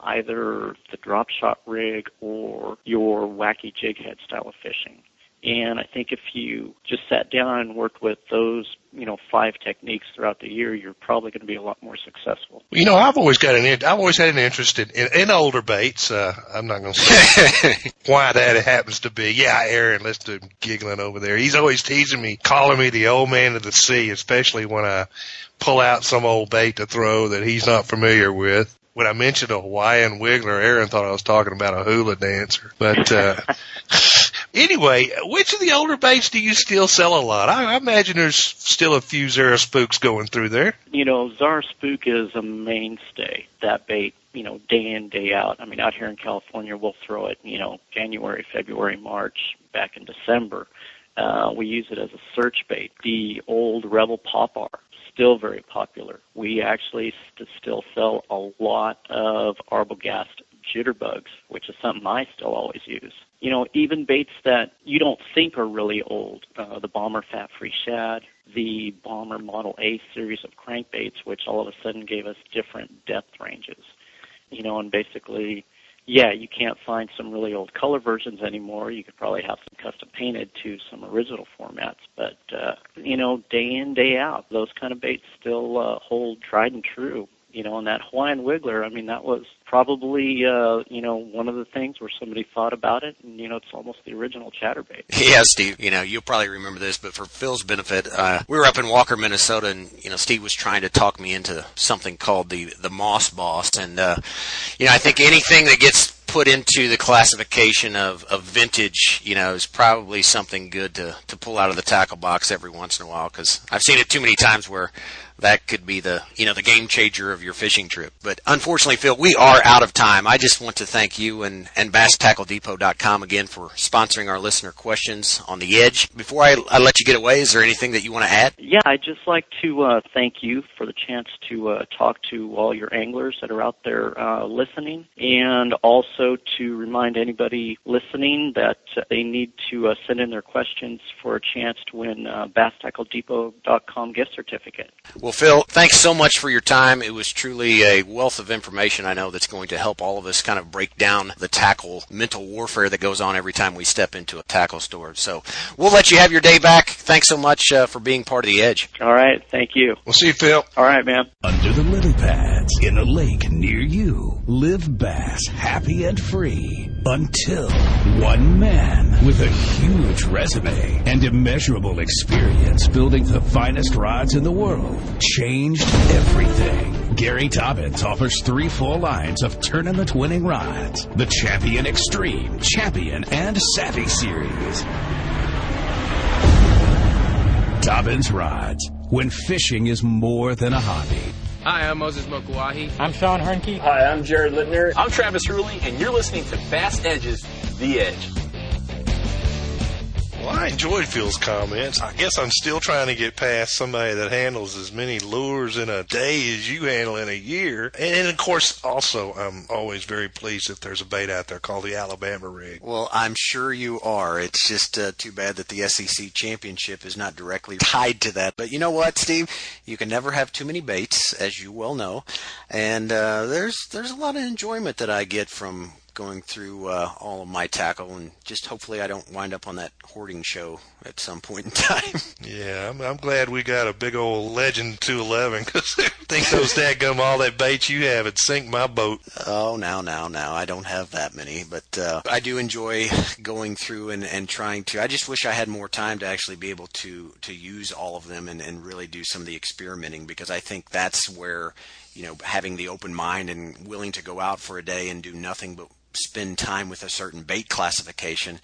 either the drop shot rig or your wacky jig head style of fishing. And I think if you just sat down and worked with those, you know, five techniques throughout the year, you're probably going to be a lot more successful. You know, I've always got an, I've always had an interest in, in, in older baits. Uh, I'm not going to say <laughs> why that happens to be. Yeah, Aaron, listen to him giggling over there. He's always teasing me, calling me the old man of the sea, especially when I pull out some old bait to throw that he's not familiar with when I mentioned a Hawaiian wiggler, Aaron thought I was talking about a hula dancer. But uh, <laughs> anyway, which of the older baits do you still sell a lot? I, I imagine there's still a few Zara spooks going through there. You know, Zara spook is a mainstay. That bait, you know, day in day out. I mean, out here in California, we'll throw it, you know, January, February, March, back in December. Uh, we use it as a search bait. The old Rebel Pop-R still very popular. We actually st- still sell a lot of Arbogast jitterbugs, which is something I still always use. You know, even baits that you don't think are really old, uh, the Bomber Fat Free Shad, the Bomber Model A series of crankbaits, which all of a sudden gave us different depth ranges. You know, and basically yeah, you can't find some really old color versions anymore. You could probably have some custom painted to some original formats, but uh, you know, day in day out, those kind of baits still uh, hold tried and true you know, and that Hawaiian Wiggler, I mean, that was probably, uh, you know, one of the things where somebody thought about it, and you know, it's almost the original chatterbait. <laughs> Yeah, Steve. You know, you'll probably remember this, but for Phil's benefit, uh, we were up in Walker, Minnesota, and you know, Steve was trying to talk me into something called the the Moss Boss, and uh, you know, I think anything that gets put into the classification of, of vintage, you know, is probably something good to, to pull out of the tackle box every once in a while because I've seen it too many times where that could be the you know the game changer of your fishing trip. But unfortunately, Phil, we are out of time. I just want to thank you and and BassTackleDepot.com again for sponsoring our listener questions on the edge. Before I, I let you get away, is there anything that you want to add? Yeah, I'd just like to uh, thank you for the chance to uh, talk to all your anglers that are out there uh, listening, and also to remind anybody listening that they need to uh, send in their questions for a chance to win uh, BassTackleDepot.com gift certificate. Well, Phil, thanks so much for your time. It was truly a wealth of information I know that's going to help all of us kind of break down the tackle mental warfare that goes on every time we step into a tackle store. So we'll let you have your day back. Thanks so much uh, for being part of the edge. All right. Thank you. We'll see you, Phil. All right, man. Under the lily pads in a lake near you, live bass happy and free until one man with a huge resume and immeasurable experience building the finest rods in the world changed everything. Gary Dobyns offers three full lines of tournament winning rods. The Champion Extreme, Champion, and Savvy series. Dobyns Rods, when fishing is more than a hobby. Hi, I'm Moses Mokuahi. I'm Sean Hernke. Hi, I'm Jared Littner. I'm Travis Hurley, and you're listening to Bass Edge's The Edge. Well, I enjoyed Phil's comments. I guess I'm still trying to get past somebody that handles as many lures in a day as you handle in a year. And, of course, also, I'm always very pleased if there's a bait out there called the Alabama rig. Well, I'm sure you are. It's just uh, too bad that the SEC championship is not directly tied to that. But you know what, Steve? You can never have too many baits, as you well know. And uh, there's there's a lot of enjoyment that I get from going through uh, all of my tackle, and just hopefully I don't wind up on that hoarding show at some point in <laughs> time. Yeah, I'm, I'm glad we got a big old Legend 211 because <laughs> I think those dadgum all that bait you have would sink my boat. Oh, now, now, now. I don't have that many, but uh, I do enjoy going through and, and trying to. I just wish I had more time to actually be able to to use all of them and, and really do some of the experimenting because I think that's where you know having the open mind and willing to go out for a day and do nothing but spend time with a certain bait classification,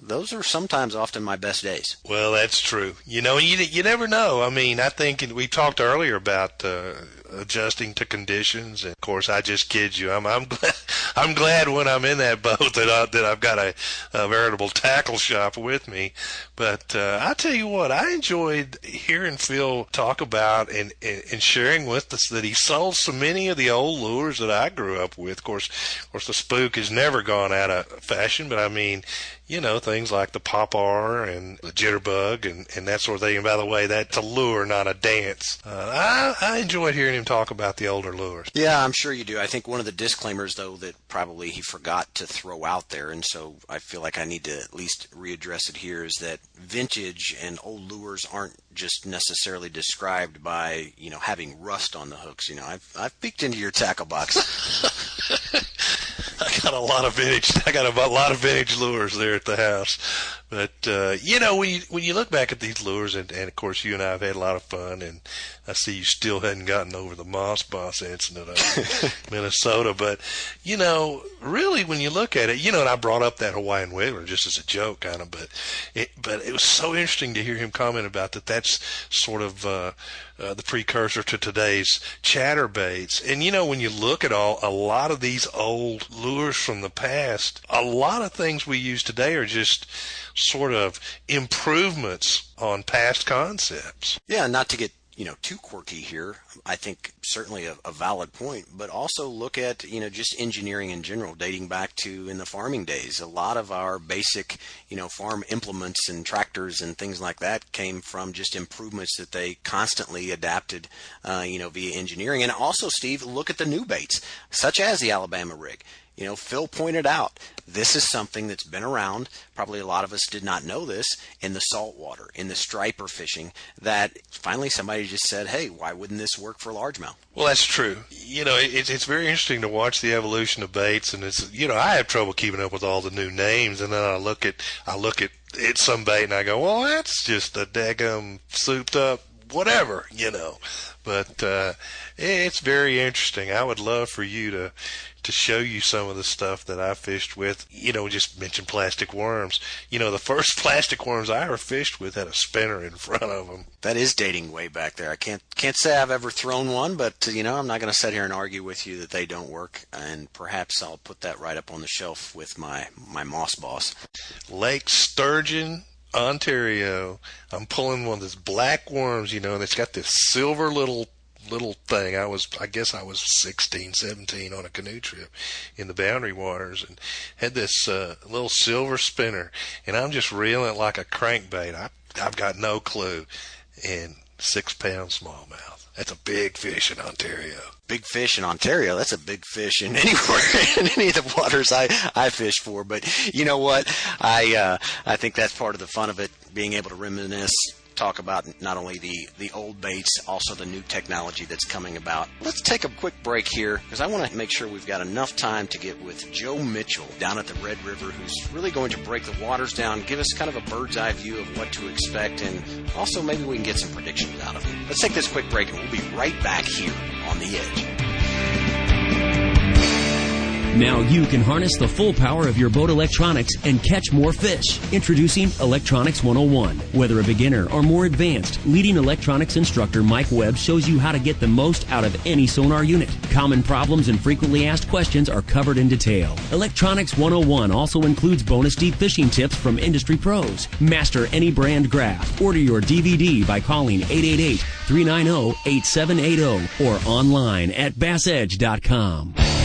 those are sometimes often my best days. Well, that's true. You know, you you never know. I mean, I think we talked earlier about uh, adjusting to conditions, and of course, I just kid you. I'm I'm <laughs> glad I'm glad when I'm in that boat that I, that I've got a, a veritable tackle shop with me. But uh, I tell you what, I enjoyed hearing Phil talk about and, and and sharing with us that he sold so many of the old lures that I grew up with. Of course, of course, the spook has never gone out of fashion, but I mean you know, things like the Pop-R and the jitterbug and, and that sort of thing. And by the way, that's a lure, not a dance. Uh, I, I enjoyed hearing him talk about the older lures. Yeah, I'm sure you do. I think one of the disclaimers, though, that probably he forgot to throw out there, and so I feel like I need to at least readdress it here. Is that vintage and old lures aren't just necessarily described by you know having rust on the hooks. You know, I've I've peeked into your tackle box. <laughs> I got a lot of vintage. I got a lot of vintage lures there at the house. But uh, you know, when you when you look back at these lures, and, and of course you and I have had a lot of fun, and I see you still hadn't gotten over the Moss Boss incident of <laughs> Minnesota. But you know, really, when you look at it, you know, and I brought up that Hawaiian Wiggler just as a joke, kind of, but it but it was so interesting to hear him comment about that. That's sort of uh, uh, the precursor to today's chatterbaits. And you know, when you look at all a lot of these old lures from the past, a lot of things we use today are just sort of improvements on past concepts. Yeah, not to get you know too quirky here i think certainly a, a, valid point but also look at you know just engineering in general dating back to in the farming days. A lot of our basic you know farm implements and tractors and things like that came from just improvements that they constantly adapted uh, you know via engineering. And also steve look at the new baits such as the alabama rig you know, Phil pointed out this is something that's been around. Probably a lot of us did not know this in the saltwater, in the striper fishing, that finally somebody just said, hey, why wouldn't this work for largemouth? Well, that's true. You know, it's, it's very interesting to watch the evolution of baits. And it's, you know, I have trouble keeping up with all the new names. And then I look at, I look at, it's some bait and I go, well, that's just a daggum souped up whatever, you know. But uh, it's very interesting. I would love for you to to show you some of the stuff that I fished with. You know, just mention plastic worms. You know, the first <laughs> plastic worms I ever fished with had a spinner in front of them. That is dating way back there. I can't can't say I've ever thrown one, but you know, I'm not going to sit here and argue with you that they don't work. And perhaps I'll put that right up on the shelf with my my moss boss. Lake Sturgeon Ontario. I'm pulling one of those black worms, you know, and it's got this silver little little thing. I was, I guess I was 16, 17 on a canoe trip in the Boundary Waters and had this uh, little silver spinner, and I'm just reeling it like a crankbait. I, I've got no clue, and six pound smallmouth. That's a big fish in Ontario. Big fish in Ontario. That's a big fish in <laughs> anywhere in any of the waters I I fish for. But you know what? I uh, I think that's part of the fun of it, being able to reminisce talk about not only the, the old baits, also the new technology that's coming about. Let's take a quick break here because I want to make sure we've got enough time to get with Joe Mitchell down at the Red River, who's really going to break the waters down, give us kind of a bird's eye view of what to expect, and also maybe we can get some predictions out of him. Let's take this quick break and we'll be right back here on the edge. Now you can harness the full power of your boat electronics and catch more fish. Introducing Electronics 101. Whether a beginner or more advanced, leading electronics instructor Mike Webb shows you how to get the most out of any sonar unit. Common problems and frequently asked questions are covered in detail. Electronics 101 also includes bonus deep fishing tips from industry pros. Master any brand graph. Order your DVD by calling 888 390 8780 or online at bassedge.com.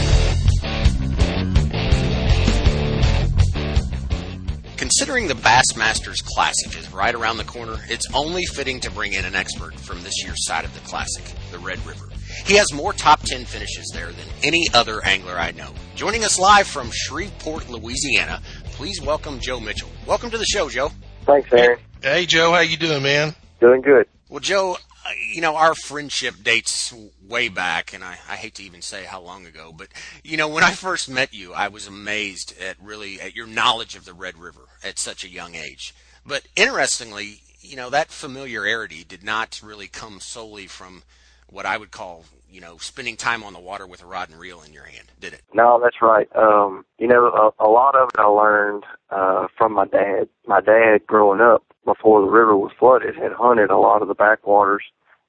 Considering the Bassmasters Classic is right around the corner, it's only fitting to bring in an expert from this year's side of the Classic, the Red River. He has more top 10 finishes there than any other angler I know. Joining us live from Shreveport, Louisiana, please welcome Joe Mitchell. Welcome to the show, Joe. Thanks, Aaron. Hey, Joe, how you doing, man? Doing good. Well, Joe, uh, you know, our friendship dates way back, and I, I hate to even say how long ago, but you know, when I first met you, I was amazed at really at your knowledge of the Red River at such a young age. But interestingly, you know, that familiarity did not really come solely from what I would call, you know, spending time on the water with a rod and reel in your hand, did it? No, that's right. Um, you know, a, a lot of it I learned uh, from my dad. My dad, growing up before the river was flooded, had hunted a lot of the backwaters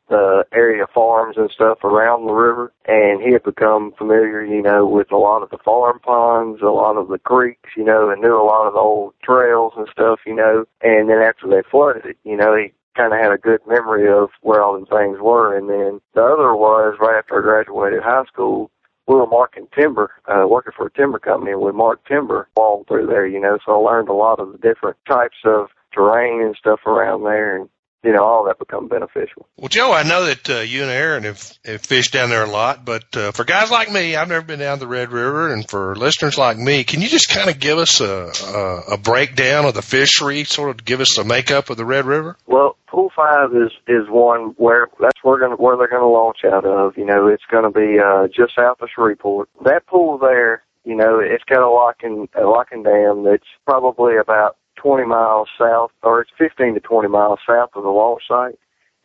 the area farms and stuff around the river and he had become familiar, you know, with a lot of the farm ponds, a lot of the creeks, you know, and knew a lot of the old trails and stuff, you know. And then after they flooded it, you know, he kind of had a good memory of where all the things were. And then the other was right after I graduated high school, we were marking timber, uh, working for a timber company, and we marked timber all through there, you know. So I learned a lot of the different types of terrain and stuff around there, and you know, all that become beneficial. Well, Joe, I know that uh, you and Aaron have, have fished down there a lot, but uh, for guys like me, I've never been down the Red River, and for listeners like me, can you just kind of give us a, a, a breakdown of the fishery, sort of give us the makeup of the Red River? Well, Pool Five is is one where that's where gonna where they're going to launch out of. You know, it's going to be uh, just south of Shreveport. That pool there, you know, it's got a locking a locking dam that's probably about 20 miles south, or it's 15 to 20 miles south of the launch site.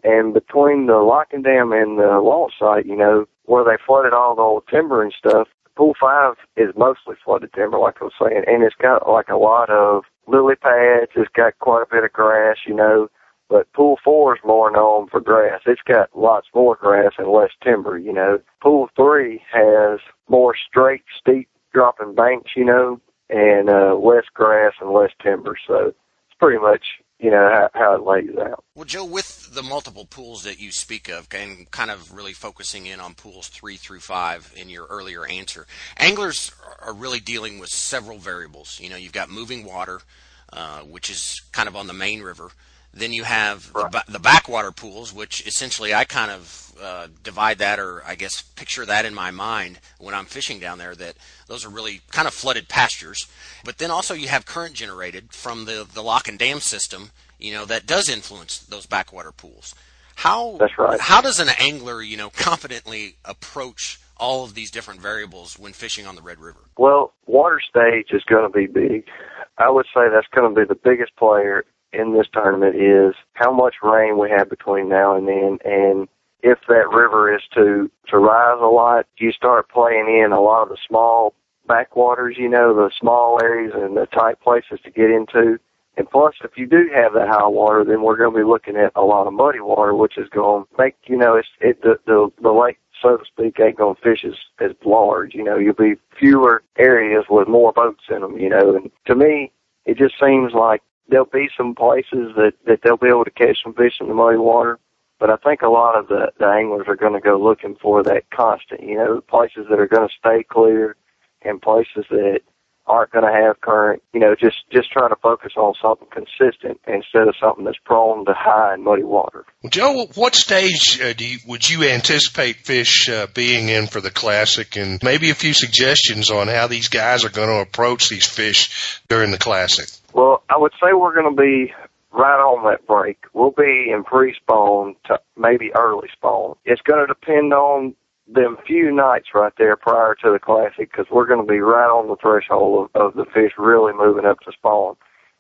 And between the locking dam and the launch site, you know, where they flooded all the old timber and stuff, Pool 5 is mostly flooded timber, like I was saying, and it's got like a lot of lily pads. It's got quite a bit of grass, you know, but Pool 4 is more known for grass. It's got lots more grass and less timber, you know. Pool 3 has more straight, steep dropping banks, you know, and uh, less grass and less timber. So it's pretty much you know how, how it lays out. Well, Joe, with the multiple pools that you speak of, and kind of really focusing in on pools three through five in your earlier answer, anglers are really dealing with several variables. You know, you've got moving water, uh, which is kind of on the main river. Then you have right. the, the, backwater pools, which essentially I kind of uh, divide that, or I guess picture that in my mind when I'm fishing down there. That those are really kind of flooded pastures. But then also you have current generated from the the lock and dam system, you know, that does influence those backwater pools. How That's right. How does an angler, you know, <laughs> confidently approach all of these different variables when fishing on the Red River? Well, water stage is going to be big. I would say that's going to be the biggest player in this tournament is how much rain we have between now and then and if that river is to to rise a lot, you start playing in a lot of the small backwaters, you know, the small areas and the tight places to get into. And plus, if you do have that high water, then we're going to be looking at a lot of muddy water, which is going to make, you know, it's, it, the, the, the lake, so to speak, ain't going to fish as, as large. You know, you'll be fewer areas with more boats in them, you know. And to me, it just seems like there'll be some places that that they'll be able to catch some fish in the muddy water. But I think a lot of the, the anglers are going to go looking for that constant, you know, places that are going to stay clear and places that aren't going to have current, you know, just just trying to focus on something consistent instead of something that's prone to high and muddy water. Joe, what stage uh, do you, would you anticipate fish uh, being in for the classic, and maybe a few suggestions on how these guys are going to approach these fish during the classic? Well, I would say we're going to be right on that break. We'll be in pre-spawn to maybe early spawn. It's going to depend on them few nights right there prior to the classic because we're going to be right on the threshold of, of the fish really moving up to spawn.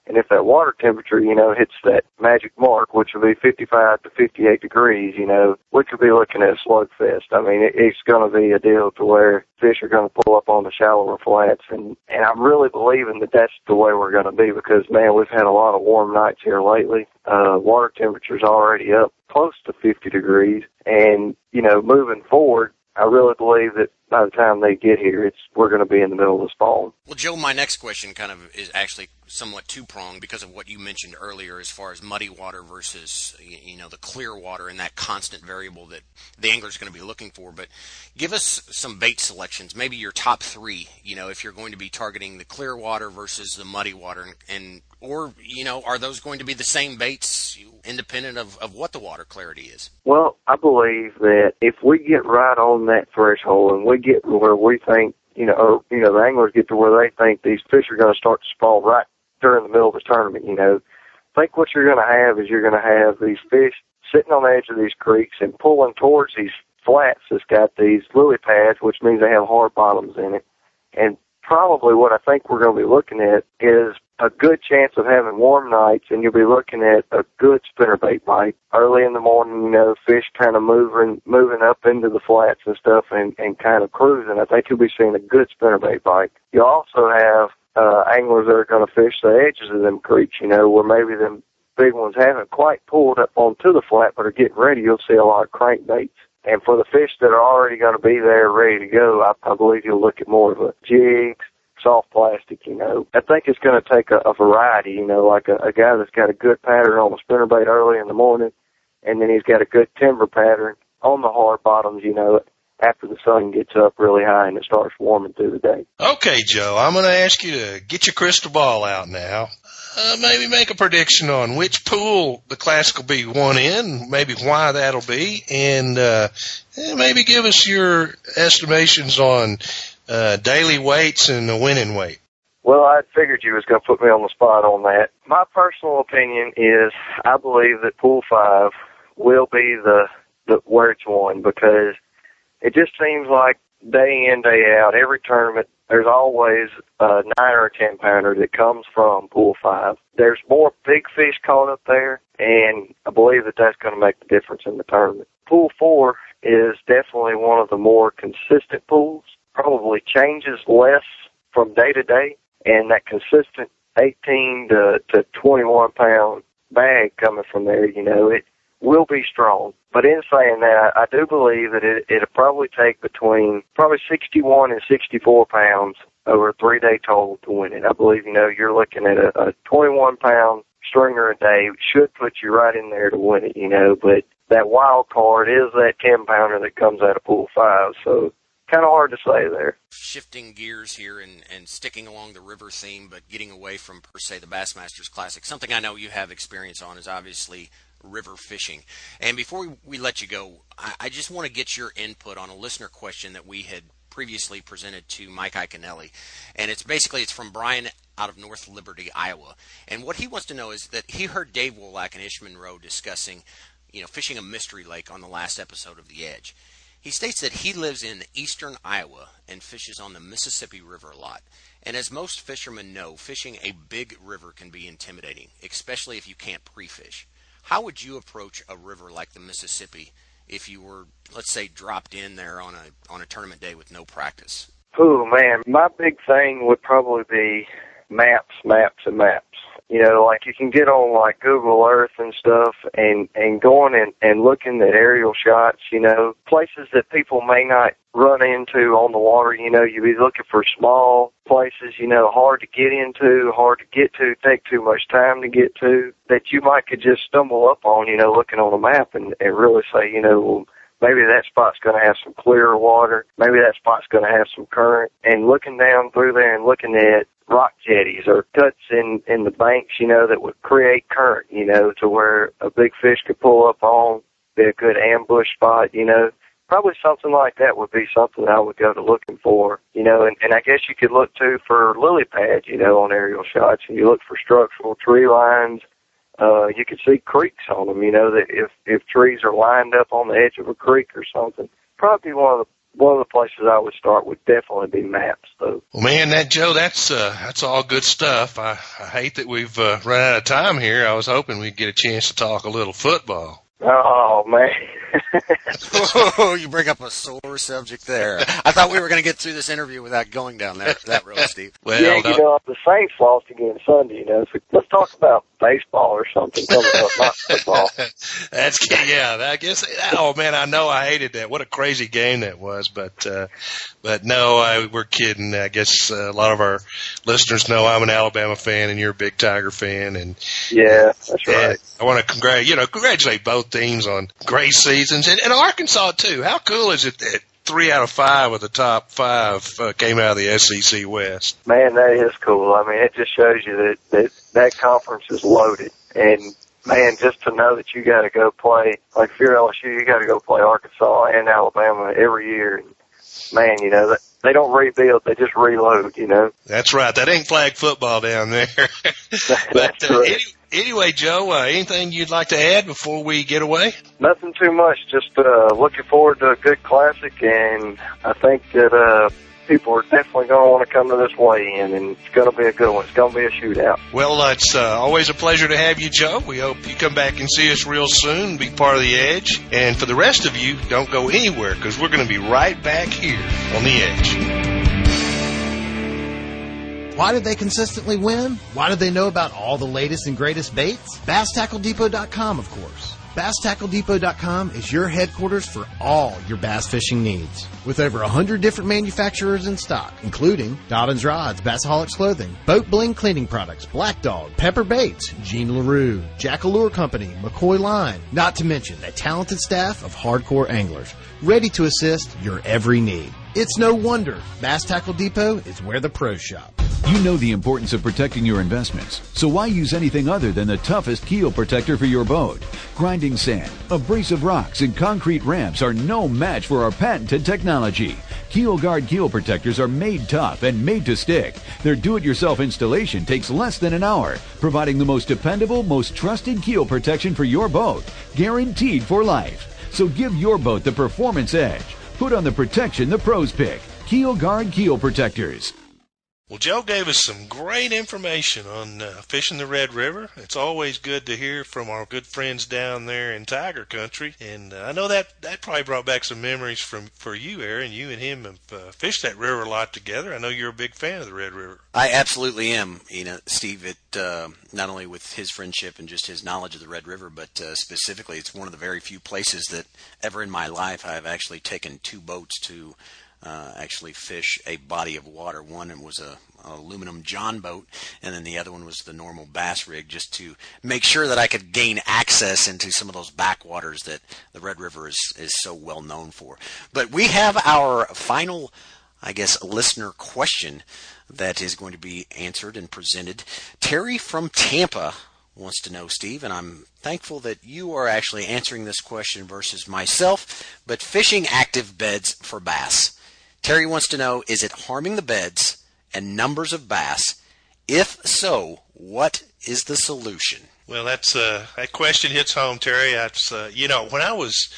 And if that water temperature, you know, hits that magic mark, which will be 55 to 58 degrees, you know, we could be looking at a slugfest. I mean, it, it's going to be a deal to where fish are going to pull up on the shallower flats. And, and I'm really believing that that's the way we're going to be because, man, we've had a lot of warm nights here lately. Uh, water temperature's already up close to 50 degrees. And, you know, moving forward, I really believe that by the time they get here, it's we're going to be in the middle of the spawn. Well, Joe, my next question kind of is actually somewhat two pronged because of what you mentioned earlier, as far as muddy water versus you know the clear water and that constant variable that the angler is going to be looking for. But give us some bait selections, maybe your top three. You know, if you're going to be targeting the clear water versus the muddy water, and, and or you know, are those going to be the same baits independent of, of what the water clarity is? Well, I believe that if we get right on that threshold and we get to where we think, you know, or, you know, the anglers get to where they think these fish are going to start to spawn right during the middle of the tournament, you know, think what you're going to have is you're going to have these fish sitting on the edge of these creeks and pulling towards these flats that's got these lily pads, which means they have hard bottoms in it. And probably what I think we're going to be looking at is a good chance of having warm nights, and you'll be looking at a good spinnerbait bite early in the morning. You know, fish kind of moving moving up into the flats and stuff, and and kind of cruising. I think you'll be seeing a good spinnerbait bite. You also have uh, anglers that are going to fish the edges of them creeks. You know, where maybe them big ones haven't quite pulled up onto the flat, but are getting ready. You'll see a lot of crankbaits. And for the fish that are already going to be there ready to go, I, I believe you'll look at more of a jigs, soft plastic, you know. I think it's going to take a, a variety, you know, like a, a guy that's got a good pattern on the spinnerbait early in the morning, and then he's got a good timber pattern on the hard bottoms, you know. after the sun gets up really high and it starts warming through the day. Okay, Joe, I'm going to ask you to get your crystal ball out now. Uh, maybe make a prediction on which pool the Classic will be won in, maybe why that'll be, and uh, maybe give us your estimations on uh, daily weights and the winning weight. Well, I figured you was going to put me on the spot on that. My personal opinion is I believe that Pool 5 will be the, the where it's won because it just seems like day in, day out, every tournament, there's always a nine or a ten pounder that comes from pool five. There's more big fish caught up there, and I believe that that's going to make the difference in the tournament. Pool four is definitely one of the more consistent pools. Probably changes less from day to day, and that consistent 18 to, to 21 pound bag coming from there, you know, it will be strong. But in saying that, I do believe that it, it'll probably take between probably 61 and 64 pounds over a three day total to win it. I believe, you know, you're looking at a, a 21 pound stringer a day should put you right in there to win it, you know, but that wild card is that 10 pounder that comes out of pool five. So kind of hard to say there. Shifting gears here and, and sticking along the river theme, but getting away from per se the Bassmasters Classic. Something I know you have experience on is obviously river fishing. And before we, let you go, I, I just want to get your input on a listener question that we had previously presented to Mike Iaconelli. And it's basically it's from Brian out of North Liberty, Iowa. And what he wants to know is that he heard Dave Wolak and Ish Monroe discussing, you know, fishing a mystery lake on the last episode of The Edge. He states that he lives in eastern Iowa and fishes on the Mississippi River a lot. And as most fishermen know, fishing a big river can be intimidating, especially if you can't pre-fish. How would you approach a river like the Mississippi if you were, let's say, dropped in there on a on a tournament day with no practice? Oh man, my big thing would probably be maps, maps, and maps. You know, like you can get on like Google Earth and stuff and, and going and, and looking at aerial shots, you know, places that people may not run into on the water, you know, you'd be looking for small places, you know, hard to get into, hard to get to, take too much time to get to, that you might could just stumble up on, you know, looking on a map and, and really say, you know, well, maybe that spot's going to have some clearer water. Maybe that spot's going to have some current. And looking down through there and looking at rock jetties or cuts in in the banks, you know, that would create current, you know, to where a big fish could pull up on, be a good ambush spot, you know. Probably something like that would be something I would go to looking for, you know, and, and I guess you could look too for lily pads, you know, on aerial shots, and you look for structural tree lines. Uh, you could see creeks on them, you know, that if if trees are lined up on the edge of a creek or something. Probably one of the one of the places I would start would definitely be maps, though. Well, man, that Joe, that's uh, that's all good stuff. I, I hate that we've uh, run out of time here. I was hoping we'd get a chance to talk a little football. Oh man. <laughs> <laughs> oh, you bring up a sore subject there. I thought we were going to get through this interview without going down that that road, <laughs> Steve. Well, yeah, you know, the Saints lost again Sunday. You know, so let's talk about baseball or something. Up, not football. <laughs> That's yeah. I guess. Oh man, I know I hated that. What a crazy game that was. But uh, but no, I, we're kidding. I guess uh, a lot of our listeners know I'm an Alabama fan and you're a big Tiger fan. And yeah, that's right. I want to congratulate you know congratulate both teams on great and, and Arkansas too. How cool is it that three out of five of the top five uh, came out of the SEC West? Man, that is cool. I mean, it just shows you that that that conference is loaded and man, just to know that you got to go play, like if you're LSU, you got to go play Arkansas and Alabama every year. And man, you know, that, they don't rebuild, they just reload, you know. That's right. That ain't flag football down there. <laughs> <laughs> but uh, any, anyway, Joe, uh, anything you'd like to add before we get away? Nothing too much. Just uh, looking forward to a good classic, and I think that uh, people are definitely going to want to come to this weigh-in, and it's going to be a good one. It's going to be a shootout. Well, uh, it's uh, always a pleasure to have you, Joe. We hope you come back and see us real soon, be part of the Edge. And for the rest of you, don't go anywhere because we're going to be right back here on the Edge. Why did they consistently win? Why did they know about all the latest and greatest baits? BassTackleDepot.com, of course. BassTackleDepot.com is your headquarters for all your bass fishing needs. With over 100 different manufacturers in stock, including Dobyns Rods, Bassaholics Clothing, Boat Bling Cleaning Products, Black Dog, Pepper Baits, Gene Larew, Jackallure Company, McCoy Line, not to mention a talented staff of hardcore anglers, ready to assist your every need. It's no wonder Bass Tackle Depot is where the pros shop. You know the importance of protecting your investments, so why use anything other than the toughest keel protector for your boat? Grinding sand, abrasive rocks, and concrete ramps are no match for our patented technology. Keel Guard keel protectors are made tough and made to stick. Their do-it-yourself installation takes less than an hour, providing the most dependable, most trusted keel protection for your boat, guaranteed for life. So give your boat the performance edge. Put on the protection the pros pick. Keel Guard Keel Protectors. Well, Joe gave us some great information on uh, fishing the Red River. It's always good to hear from our good friends down there in Tiger Country, and uh, I know that that probably brought back some memories from for you, Aaron. You and him have uh, fished that river a lot together. I know you're a big fan of the Red River. I absolutely am. You know, Steve. It uh, not only with his friendship and just his knowledge of the Red River, but uh, specifically, it's one of the very few places that ever in my life I've actually taken two boats to uh, actually fish a body of water. One was a, a, aluminum John boat, and then the other one was the normal bass rig, just to make sure that I could gain access into some of those backwaters that the Red River is is so well known for. But we have our final, I guess, listener question that is going to be answered and presented. Terry from Tampa wants to know, Steve, and I'm thankful that you are actually answering this question versus myself, but fishing active beds for bass. Terry wants to know is it harming the beds and numbers of bass? If so, what is the solution? Well, that's uh, that question hits home, Terry. That's uh, you know when I was,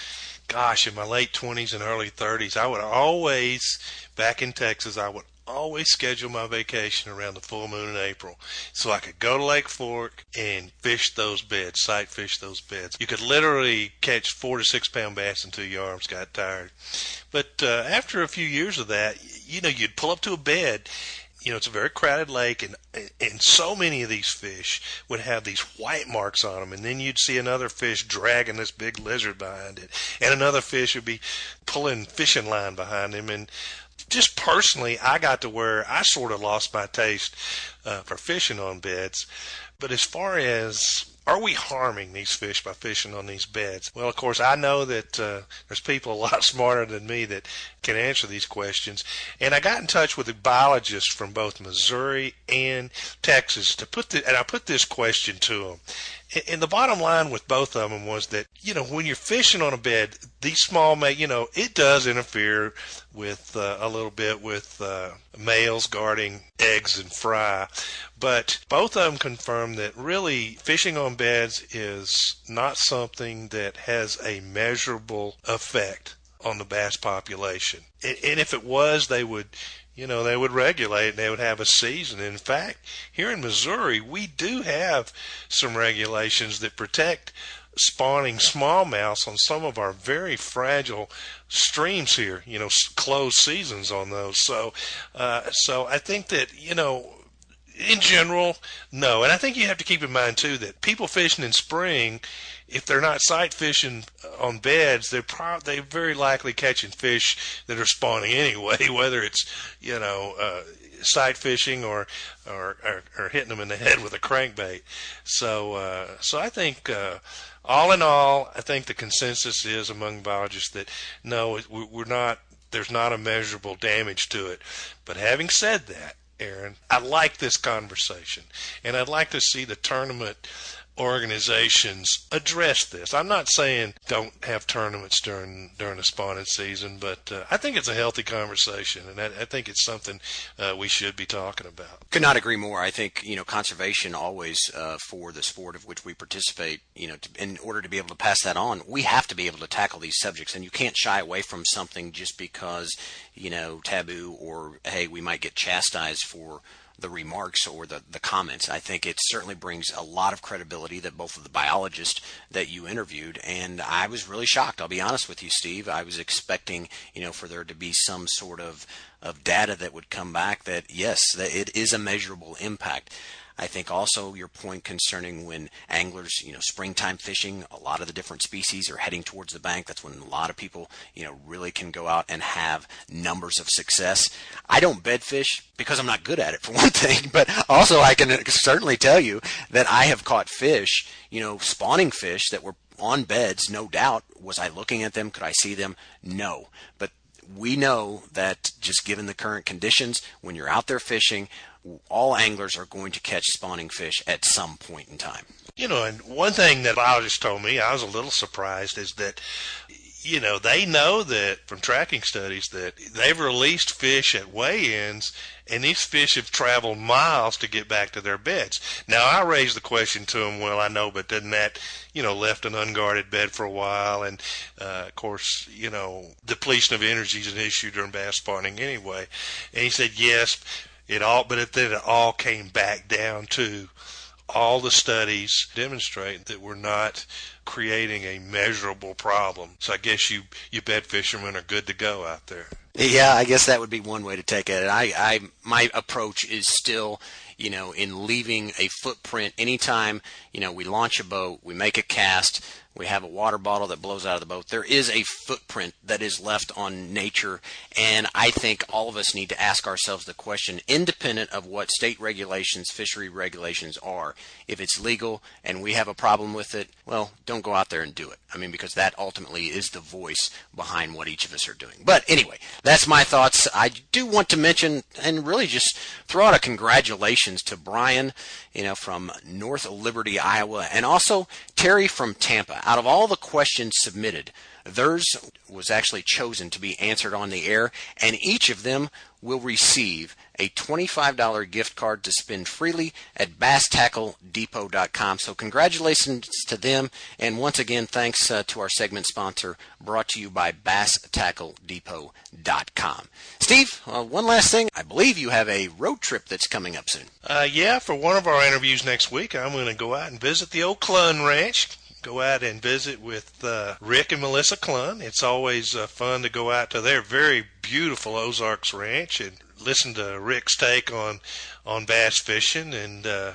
gosh, in my late twenties and early thirties, I would always back in Texas, I would always schedule my vacation around the full moon in April so I could go to Lake Fork and fish those beds, sight fish those beds. You could literally catch four to six pound bass until your arms got tired. But uh, after a few years of that, you know, you'd pull up to a bed you know, it's a very crowded lake, and and so many of these fish would have these white marks on them, and then you'd see another fish dragging this big lizard behind it, and another fish would be pulling fishing line behind him, and just personally, I got to where I sort of lost my taste uh, for fishing on beds. But as far as are we harming these fish by fishing on these beds? Well, of course, I know that uh, there's people <laughs> a lot smarter than me that can answer these questions. And I got in touch with a biologist from both Missouri and Texas to put the, and I put this question to them. And the bottom line with both of them was that, you know, when you're fishing on a bed, these small, you know, it does interfere with uh, a little bit with uh, males guarding eggs and fry. But both of them confirm that really fishing on beds is not something that has a measurable effect on the bass population. And if it was, they would you know, they would regulate and they would have a season. In fact, here in Missouri, we do have some regulations that protect spawning smallmouths on some of our very fragile streams here, you know, closed seasons on those. So, uh, so I think that, you know, in general, no. And I think you have to keep in mind too that people fishing in spring, if they're not sight fishing on beds, they're pro- they're very likely catching fish that are spawning anyway, <laughs> whether it's you know uh, sight fishing or, or, or or hitting them in the head with a crankbait. So uh, so I think. Uh, all in all, I think the consensus is among biologists that no, we're not. There's not a measurable damage to it. But having said that, Aaron. I like this conversation, and I'd like to see the tournament organizations address this. I'm not saying don't have tournaments during during the spawning season, but uh, I think it's a healthy conversation, and I, I think it's something uh, we should be talking about. Could not agree more. I think you know conservation always uh, for the sport of which we participate. You know, to, in order to be able to pass that on, we have to be able to tackle these subjects, and you can't shy away from something just because you know taboo or hey we might get chastised for the remarks or the, the comments. I think it certainly brings a lot of credibility that both of the biologists that you interviewed, and I was really shocked. I'll be honest with you, Steve. I was expecting, you know, for there to be some sort of, of data that would come back that yes, that it is a measurable impact. I think also your point concerning when anglers, you know, springtime fishing, a lot of the different species are heading towards the bank. That's when a lot of people, you know, really can go out and have numbers of success. I don't bed fish because I'm not good at it for <laughs> one thing, but also I can certainly tell you that I have caught fish, you know, spawning fish that were on beds, no doubt. Was I looking at them? Could I see them? No. But we know that just given the current conditions, when you're out there fishing, all anglers are going to catch spawning fish at some point in time. You know, and one thing that biologists told me, I was a little surprised, is that you know, they know that from tracking studies that they've released fish at weigh-ins and these fish have traveled miles to get back to their beds. Now I raised the question to them, well, I know, but didn't that, you know, left an unguarded bed for a while? And, uh, of course, you know, depletion of energy is an issue during bass spawning anyway. And he said, yes, it all, but it, then it all came back down to all the studies demonstrate that we're not creating a measurable problem. So I guess you you bed fishermen are good to go out there. Yeah, I guess that would be one way to take it. I, I my approach is still, you know, in leaving a footprint anytime, you know, we launch a boat, we make a cast, we have a water bottle that blows out of the boat. There is a footprint that is left on nature, and I think all of us need to ask ourselves the question, independent of what state regulations, fishery regulations are. If it's legal and we have a problem with it, well, don't go out there and do it. I mean, because that ultimately is the voice behind what each of us are doing. But anyway, that's my thoughts. I do want to mention and really just throw out a congratulations to Brian, you know, from North Liberty, Iowa, and also Terry from Tampa. Out of all the questions submitted, theirs was actually chosen to be answered on the air, and each of them will receive a $25 gift card to spend freely at basstackledepot.com. So congratulations to them, and once again, thanks uh, to our segment sponsor, brought to you by basstackledepot.com. Steve, uh, one last thing. I believe you have a road trip that's coming up soon. Uh, yeah, for one of our interviews next week, I'm going to go out and visit the old Clunn Ranch go out and visit with uh, Rick and Melissa Clunn. It's always uh, fun to go out to their very beautiful Ozarks Ranch and listen to Rick's take on on bass fishing. And uh,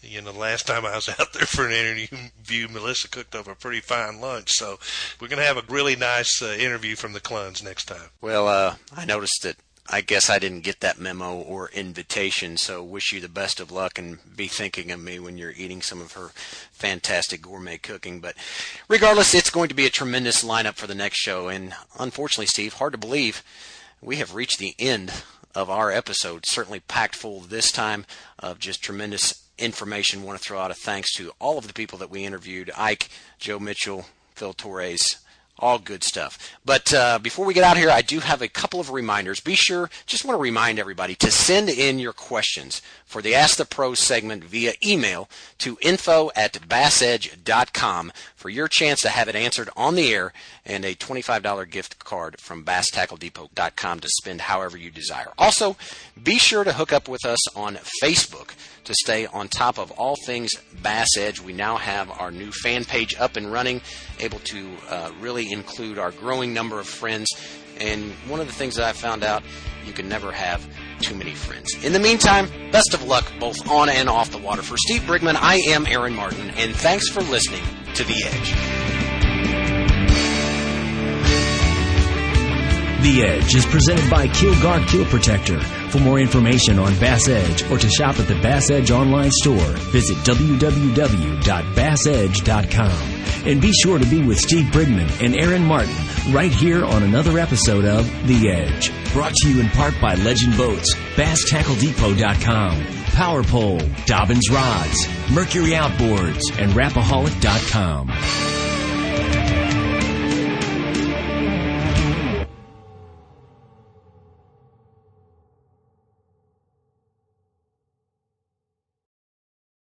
you know, the last time I was <laughs> out there for an interview, Melissa cooked up a pretty fine lunch. So we're going to have a really nice uh, interview from the Clunns next time. Well, uh, I noticed that I guess I didn't get that memo or invitation, so wish you the best of luck and be thinking of me when you're eating some of her fantastic gourmet cooking. But regardless, it's going to be a tremendous lineup for the next show. And unfortunately, Steve, hard to believe, we have reached the end of our episode. Certainly packed full this time of just tremendous information. Want to throw out a thanks to all of the people that we interviewed Ike, Joe Mitchell, Phil Torres, all good stuff. But uh, before we get out here, I do have a couple of reminders. Be sure, just want to remind everybody to send in your questions for the Ask the Pros segment via email to info at bassedge.com for your chance to have it answered on the air and a $25 gift card from basstackledepot.com to spend however you desire. Also, be sure to hook up with us on Facebook to stay on top of all things Bass Edge. We now have our new fan page up and running, able to uh, really include our growing number of friends. And one of the things that I found out, you can never have too many friends. In the meantime, best of luck both on and off the water. For Steve Brigman, I am Aaron Martin, and thanks for listening to The Edge. The Edge is presented by Guard Keel Protector. For more information on Bass Edge or to shop at the Bass Edge online store, visit www.bassedge.com. And be sure to be with Steve Brigman and Aaron Martin right here on another episode of The Edge. Brought to you in part by Legend Boats, BassTackleDepot.com, Power Pole, Dobyns Rods, Mercury Outboards, and Rapaholic.com.